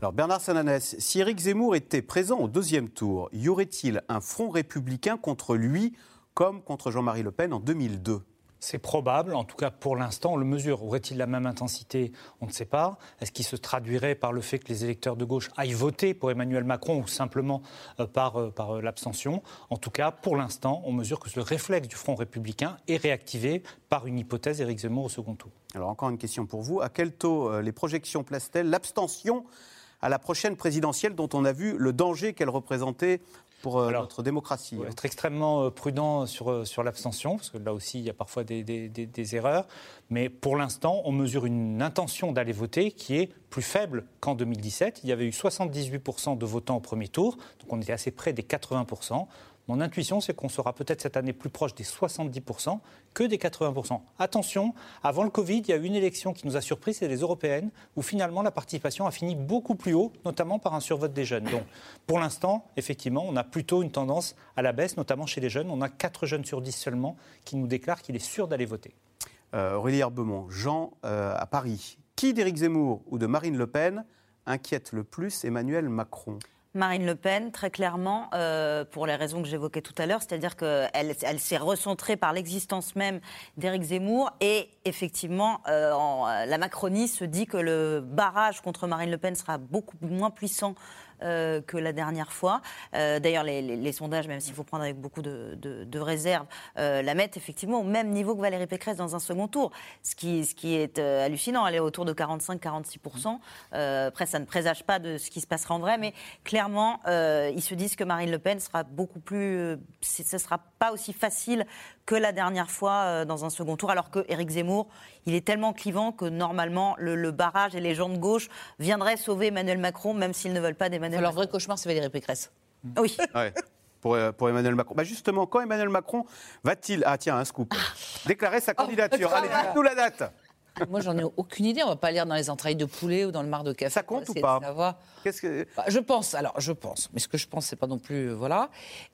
Alors Bernard Sananès, si Éric Zemmour était présent au deuxième tour, y aurait-il un front républicain contre lui comme contre Jean-Marie Le Pen en 2002 c'est probable, en tout cas pour l'instant, on le mesure. Aurait-il la même intensité? On ne sait pas. Est-ce qu'il se traduirait par le fait que les électeurs de gauche aillent voter pour Emmanuel Macron ou simplement euh, par, euh, par euh, l'abstention? En tout cas, pour l'instant, on mesure que ce réflexe du Front républicain est réactivé par une hypothèse Éric Zemmour au second tour. Alors encore une question pour vous. À quel taux les projections placent-elles l'abstention à la prochaine présidentielle dont on a vu le danger qu'elle représentait pour euh, notre démocratie. Il faut être extrêmement euh, prudent sur, euh, sur l'abstention, parce que là aussi, il y a parfois des, des, des, erreurs. Mais pour l'instant, on mesure une intention d'aller voter qui est plus faible qu'en 2017. Il y avait eu 78% de votants au premier tour, donc on était assez près des 80%. Mon intuition, c'est qu'on sera peut-être cette année plus proche des 70% que des 80%. Attention, avant le Covid, il y a eu une élection qui nous a surpris, c'est les européennes, où finalement la participation a fini beaucoup plus haut, notamment par un survote des jeunes. Donc, pour l'instant, effectivement, on a plutôt une tendance à la baisse, notamment chez les jeunes. On a 4 jeunes sur 10 seulement qui nous déclarent qu'il est sûr d'aller voter. Euh, Aurélie Herbemont, Jean euh, à Paris. Qui d'Éric Zemmour ou de Marine Le Pen inquiète le plus Emmanuel Macron? Marine Le Pen, très clairement, euh, pour les raisons que j'évoquais tout à l'heure, c'est-à-dire qu'elle elle, s'est recentrée par l'existence même d'Éric Zemmour et effectivement, euh, la Macronie se dit que le barrage contre Marine Le Pen sera beaucoup moins puissant euh, que la dernière fois. Euh, d'ailleurs, les, sondages, même s'il faut prendre avec beaucoup de, réserves, euh, la mettent effectivement au même niveau que Valérie Pécresse dans un second tour. Ce qui, ce qui est hallucinant, elle est autour de 45-46%. après, ça ne présage pas de ce qui se passera en vrai, mais clairement, ils se disent que Marine Le Pen sera beaucoup plus. ce ne sera pas aussi facile que la dernière fois dans un second tour, alors que Éric Zemmour, il est tellement clivant que normalement, le, barrage et les gens de gauche viendraient sauver Emmanuel Macron, même s'ils ne veulent pas d'Emmanuel Macron. Alors, vrai cauchemar, c'est Valérie Pécresse. Oui. Pour, euh, pour, Emmanuel Macron. Bah justement, quand Emmanuel Macron va-t-il, ah tiens, un scoop, déclarer sa oh, candidature Allez, dites-nous la date Moi, j'en ai aucune idée. On va pas lire dans les entrailles de poulet ou dans le mar de café. Ça compte ou pas Qu'est-ce que... Bah, je pense. Alors, je pense. Mais ce que je pense, c'est pas non plus. Euh, voilà.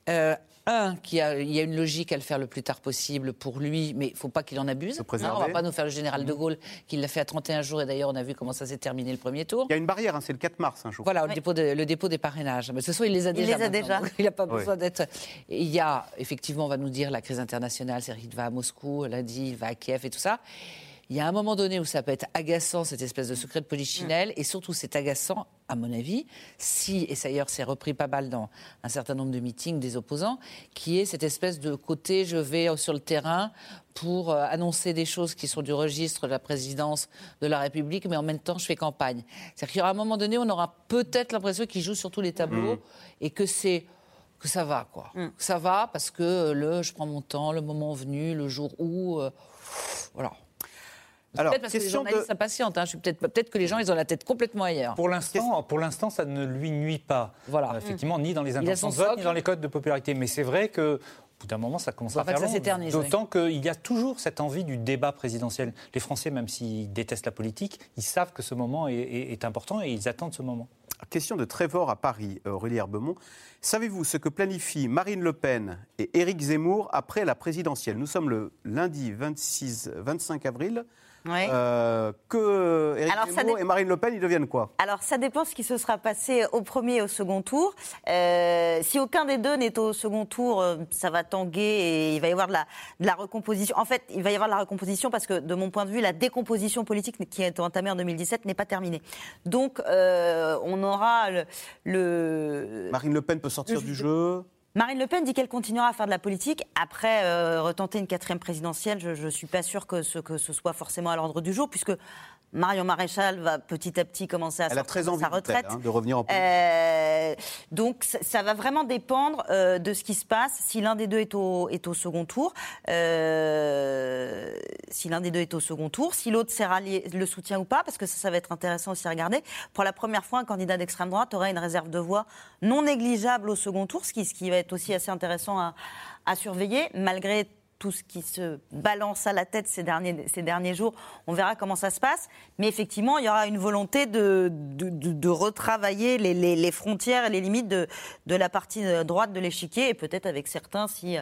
Euh, un, qu'il y a, il y a une logique à le faire le plus tard possible pour lui, mais il ne faut pas qu'il en abuse. Hein, on ne va pas nous faire le général de mmh. Gaulle qui l'a fait à 31 jours, et d'ailleurs on a vu comment ça s'est terminé le premier tour. Il y a une barrière, hein, c'est le 4 mars un jour. Voilà, le, dépôt le dépôt des parrainages. Mais ce soir, il les a déjà. Il les a déjà. [laughs] Il n'a pas besoin d'être. Il y a, effectivement, on va nous dire la crise internationale, c'est-à-dire qu'il va à Moscou, lundi, il va à Kiev et tout ça. Il y a un moment donné où ça peut être agaçant, cette espèce de secret de polichinelle, et surtout c'est agaçant, à mon avis, si, et d'ailleurs c'est repris pas mal dans un certain nombre de meetings des opposants, qui est cette espèce de côté, je vais sur le terrain pour euh, annoncer des choses qui sont du registre de la présidence de la République, mais en même temps je fais campagne. C'est-à-dire qu'il y aura un moment donné où on aura peut-être l'impression qu'il joue sur tous les tableaux, mmh. et que c'est que ça va, quoi. Mmh. ça va parce que le je prends mon temps, le moment venu, le jour où. euh, voilà. Peut-être parce que les journalistes s'impatientent. Hein. Peut-être que les gens, ils ont la tête complètement ailleurs. Pour l'instant, pour l'instant, ça ne lui nuit pas. Voilà. Euh, effectivement, ni dans les intentions de vote, ni dans les codes de popularité. Mais c'est vrai que au bout d'un moment, ça commence à faire long. D'autant qu'il y a toujours cette envie du débat présidentiel. Les Français, même s'ils détestent la politique, ils savent que ce moment est, important et ils attendent ce moment. Question de Trévor à Paris, euh, Aurélie Herbemont. Savez-vous ce que planifient Marine Le Pen et Éric Zemmour après la présidentielle? Nous sommes le lundi 26, 25 avril. Euh, que Éric Zemmour et Marine Le Pen, ils deviennent quoi? Alors ça dépend ce qui se sera passé au premier et au second tour. Euh, si aucun des deux n'est au second tour, euh, ça va tanguer et il va y avoir de la, de la, recomposition. En fait, il va y avoir de la recomposition parce que, de mon point de vue, la décomposition politique qui a été entamée en 2017 n'est pas terminée. Donc, on aura le, Marine Le Pen peut sortir du jeu Marine Le Pen dit qu'elle continuera à faire de la politique. Après, euh, retenter une quatrième présidentielle, je ne suis pas sûre que ce, que ce soit forcément à l'ordre du jour, puisque Marion Maréchal va petit à petit commencer à Elle a sortir très de envie sa retraite. hein, de revenir en politique. Euh, donc ça, ça va vraiment dépendre euh, de ce qui se passe si l'un des deux est au, est au second tour. Euh, si l'un des deux est au second tour, si l'autre s'est rallié le soutien ou pas, parce que ça, ça va être intéressant aussi à regarder. Pour la première fois, un candidat d'extrême droite aura une réserve de voix non négligeable au second tour, ce qui, ce qui va être aussi assez intéressant à, à surveiller, malgré tout ce qui se balance à la tête ces derniers, jours. On verra comment ça se passe. Mais effectivement, il y aura une volonté de, retravailler les, frontières et les limites de, la partie droite de l'échiquier. Et peut-être avec certains, si,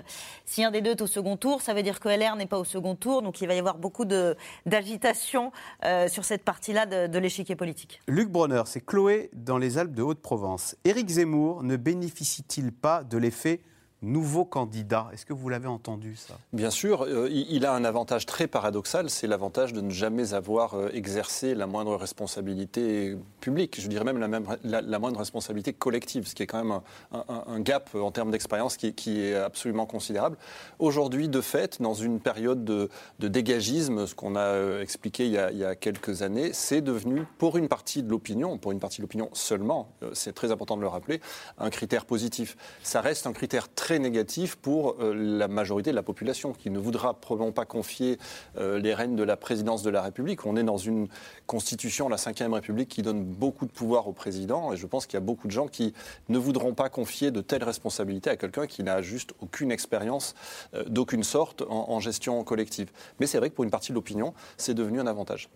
un des deux est au second tour, ça veut dire que LR n'est pas au second tour. Donc il va y avoir beaucoup d'agitation euh, sur cette partie-là de, de l'échiquier politique. Luc Bronner, c'est Chloé dans les Alpes de Haute-Provence. Éric Zemmour ne bénéficie-t-il pas de l'effet nouveau candidat Est-ce que vous l'avez entendu ça? Bien sûr, euh, il a un avantage très paradoxal, c'est l'avantage de ne jamais avoir euh, exercé la moindre responsabilité publique, je dirais même la, moindre responsabilité collective, ce qui est quand même un, gap en termes d'expérience qui, est absolument considérable. Aujourd'hui, de fait, dans une période de, dégagisme, ce qu'on a euh, expliqué il y a, il y a quelques années, c'est devenu, pour une partie de l'opinion, pour une partie de l'opinion seulement, c'est très important de le rappeler, un critère positif. Ça reste un critère très négatif pour euh, la majorité de la population qui ne voudra probablement pas confier euh, les rênes de la présidence de la République. On est dans une constitution, la Ve République, qui donne beaucoup de pouvoir au président et je pense qu'il y a beaucoup de gens qui ne voudront pas confier de telles responsabilités à quelqu'un qui n'a juste aucune expérience euh, d'aucune sorte en, gestion collective. Mais c'est vrai que pour une partie de l'opinion, c'est devenu un avantage.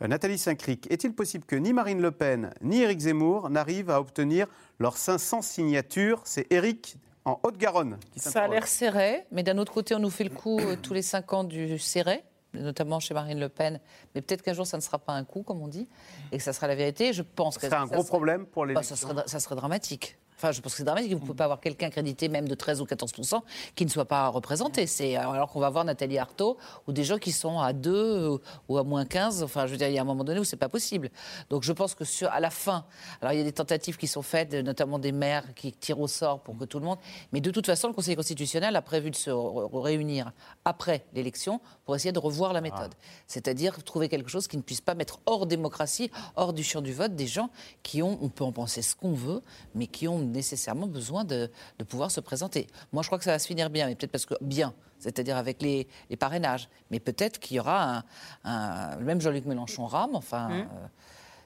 Nathalie Saint-Cric, est-il possible que ni Marine Le Pen ni Éric Zemmour n'arrivent à obtenir leurs 500 signatures? C'est Éric en Haute-Garonne Ça a l'air serré, mais d'un autre côté, on nous fait le coup euh, tous les cinq ans du serré, notamment chez Marine Le Pen. Mais peut-être qu'un jour, ça ne sera pas un coup, comme on dit, et que ça sera la vérité. Je pense que C'est un ça gros serait- problème pour les. Bah, ça, serait, ça serait dramatique. Enfin, je pense que c'est dramatique. Vous ne pouvez pas avoir quelqu'un crédité, même de 13 ou 14% qui ne soit pas représenté. C'est alors qu'on va voir Nathalie Arthaud ou des gens qui sont à 2 ou- ou à moins 15. Enfin, je veux dire, il y a un moment donné où c'est pas possible. Donc, je pense que sur, à la fin, alors il y a des tentatives qui sont faites, notamment des maires qui tirent au sort pour que tout le monde. Mais de toute façon, le Conseil constitutionnel a prévu de se réunir après l'élection pour essayer de revoir la méthode. C'est-à-dire trouver quelque chose qui ne puisse pas mettre hors démocratie, hors du champ du vote, des gens qui ont, on peut en penser ce qu'on veut, mais qui ont nécessairement besoin de, de pouvoir se présenter. Moi, je crois que ça va se finir bien, mais peut-être parce que bien, c'est-à-dire avec les, les parrainages. Mais peut-être qu'il y aura un, un- même Jean-Luc Mélenchon rame. Enfin, Mmh. euh,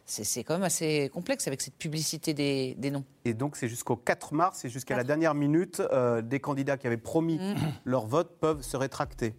c'est quand même assez complexe avec cette publicité des, des noms. Et donc c'est jusqu'au 4 mars et jusqu'à la dernière minute, euh, des candidats qui avaient promis Mmh. leur vote peuvent se rétracter.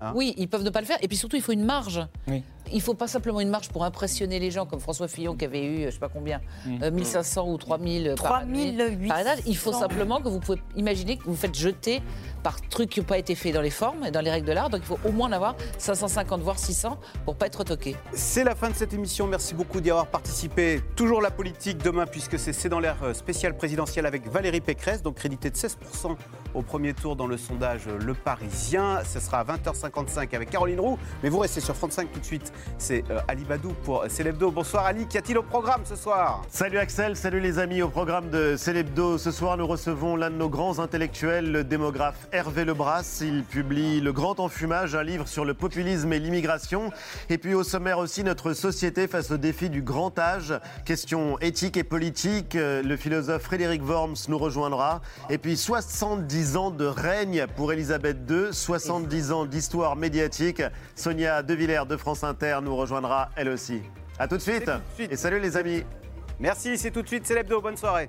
Hein? Oui, ils peuvent ne pas le faire. Et puis surtout, il faut une marge. Oui. Il ne faut pas simplement une marge pour impressionner les gens, comme François Fillon qui avait eu, je ne sais pas combien, Mm. euh, 1500 ou 3000 par 3800. parrainages. Il faut simplement que vous pouvez imaginer que vous faites jeter par trucs qui n'ont pas été faits dans les formes et dans les règles de l'art. Donc il faut au moins en avoir 550, voire 600 pour pas être toqué. C'est la fin de cette émission. Merci beaucoup d'y avoir participé. Toujours la politique demain, puisque c'est C'est dans l'air euh, spécial présidentiel avec Valérie Pécresse, donc crédité de 16% au premier tour dans le sondage euh, Le Parisien. Ce sera à 20h55 avec Caroline Roux. Mais vous restez sur France 5 tout de suite. C'est euh, Ali Badou pour Célébdo. Bonsoir Ali. Qu'y a-t-il au programme ce soir? Salut Axel, salut les amis. Au programme de Célébdo, ce soir nous recevons l'un de nos grands intellectuels, le démographe Hervé Lebras. Il publie Le Grand Enfumage, un livre sur le populisme et l'immigration. Et puis au sommaire aussi notre société face au défi du grand âge. Question éthique et politique. Euh, Le philosophe Frédéric Worms nous rejoindra. Et puis 70 ans de règne pour Elisabeth II, 70 ans d'histoire médiatique. Sonia Devillers de France Inter nous rejoindra elle aussi. A tout de suite. Et salut les amis. Merci, c'est tout de suite. C'est l'hebdo. Bonne soirée.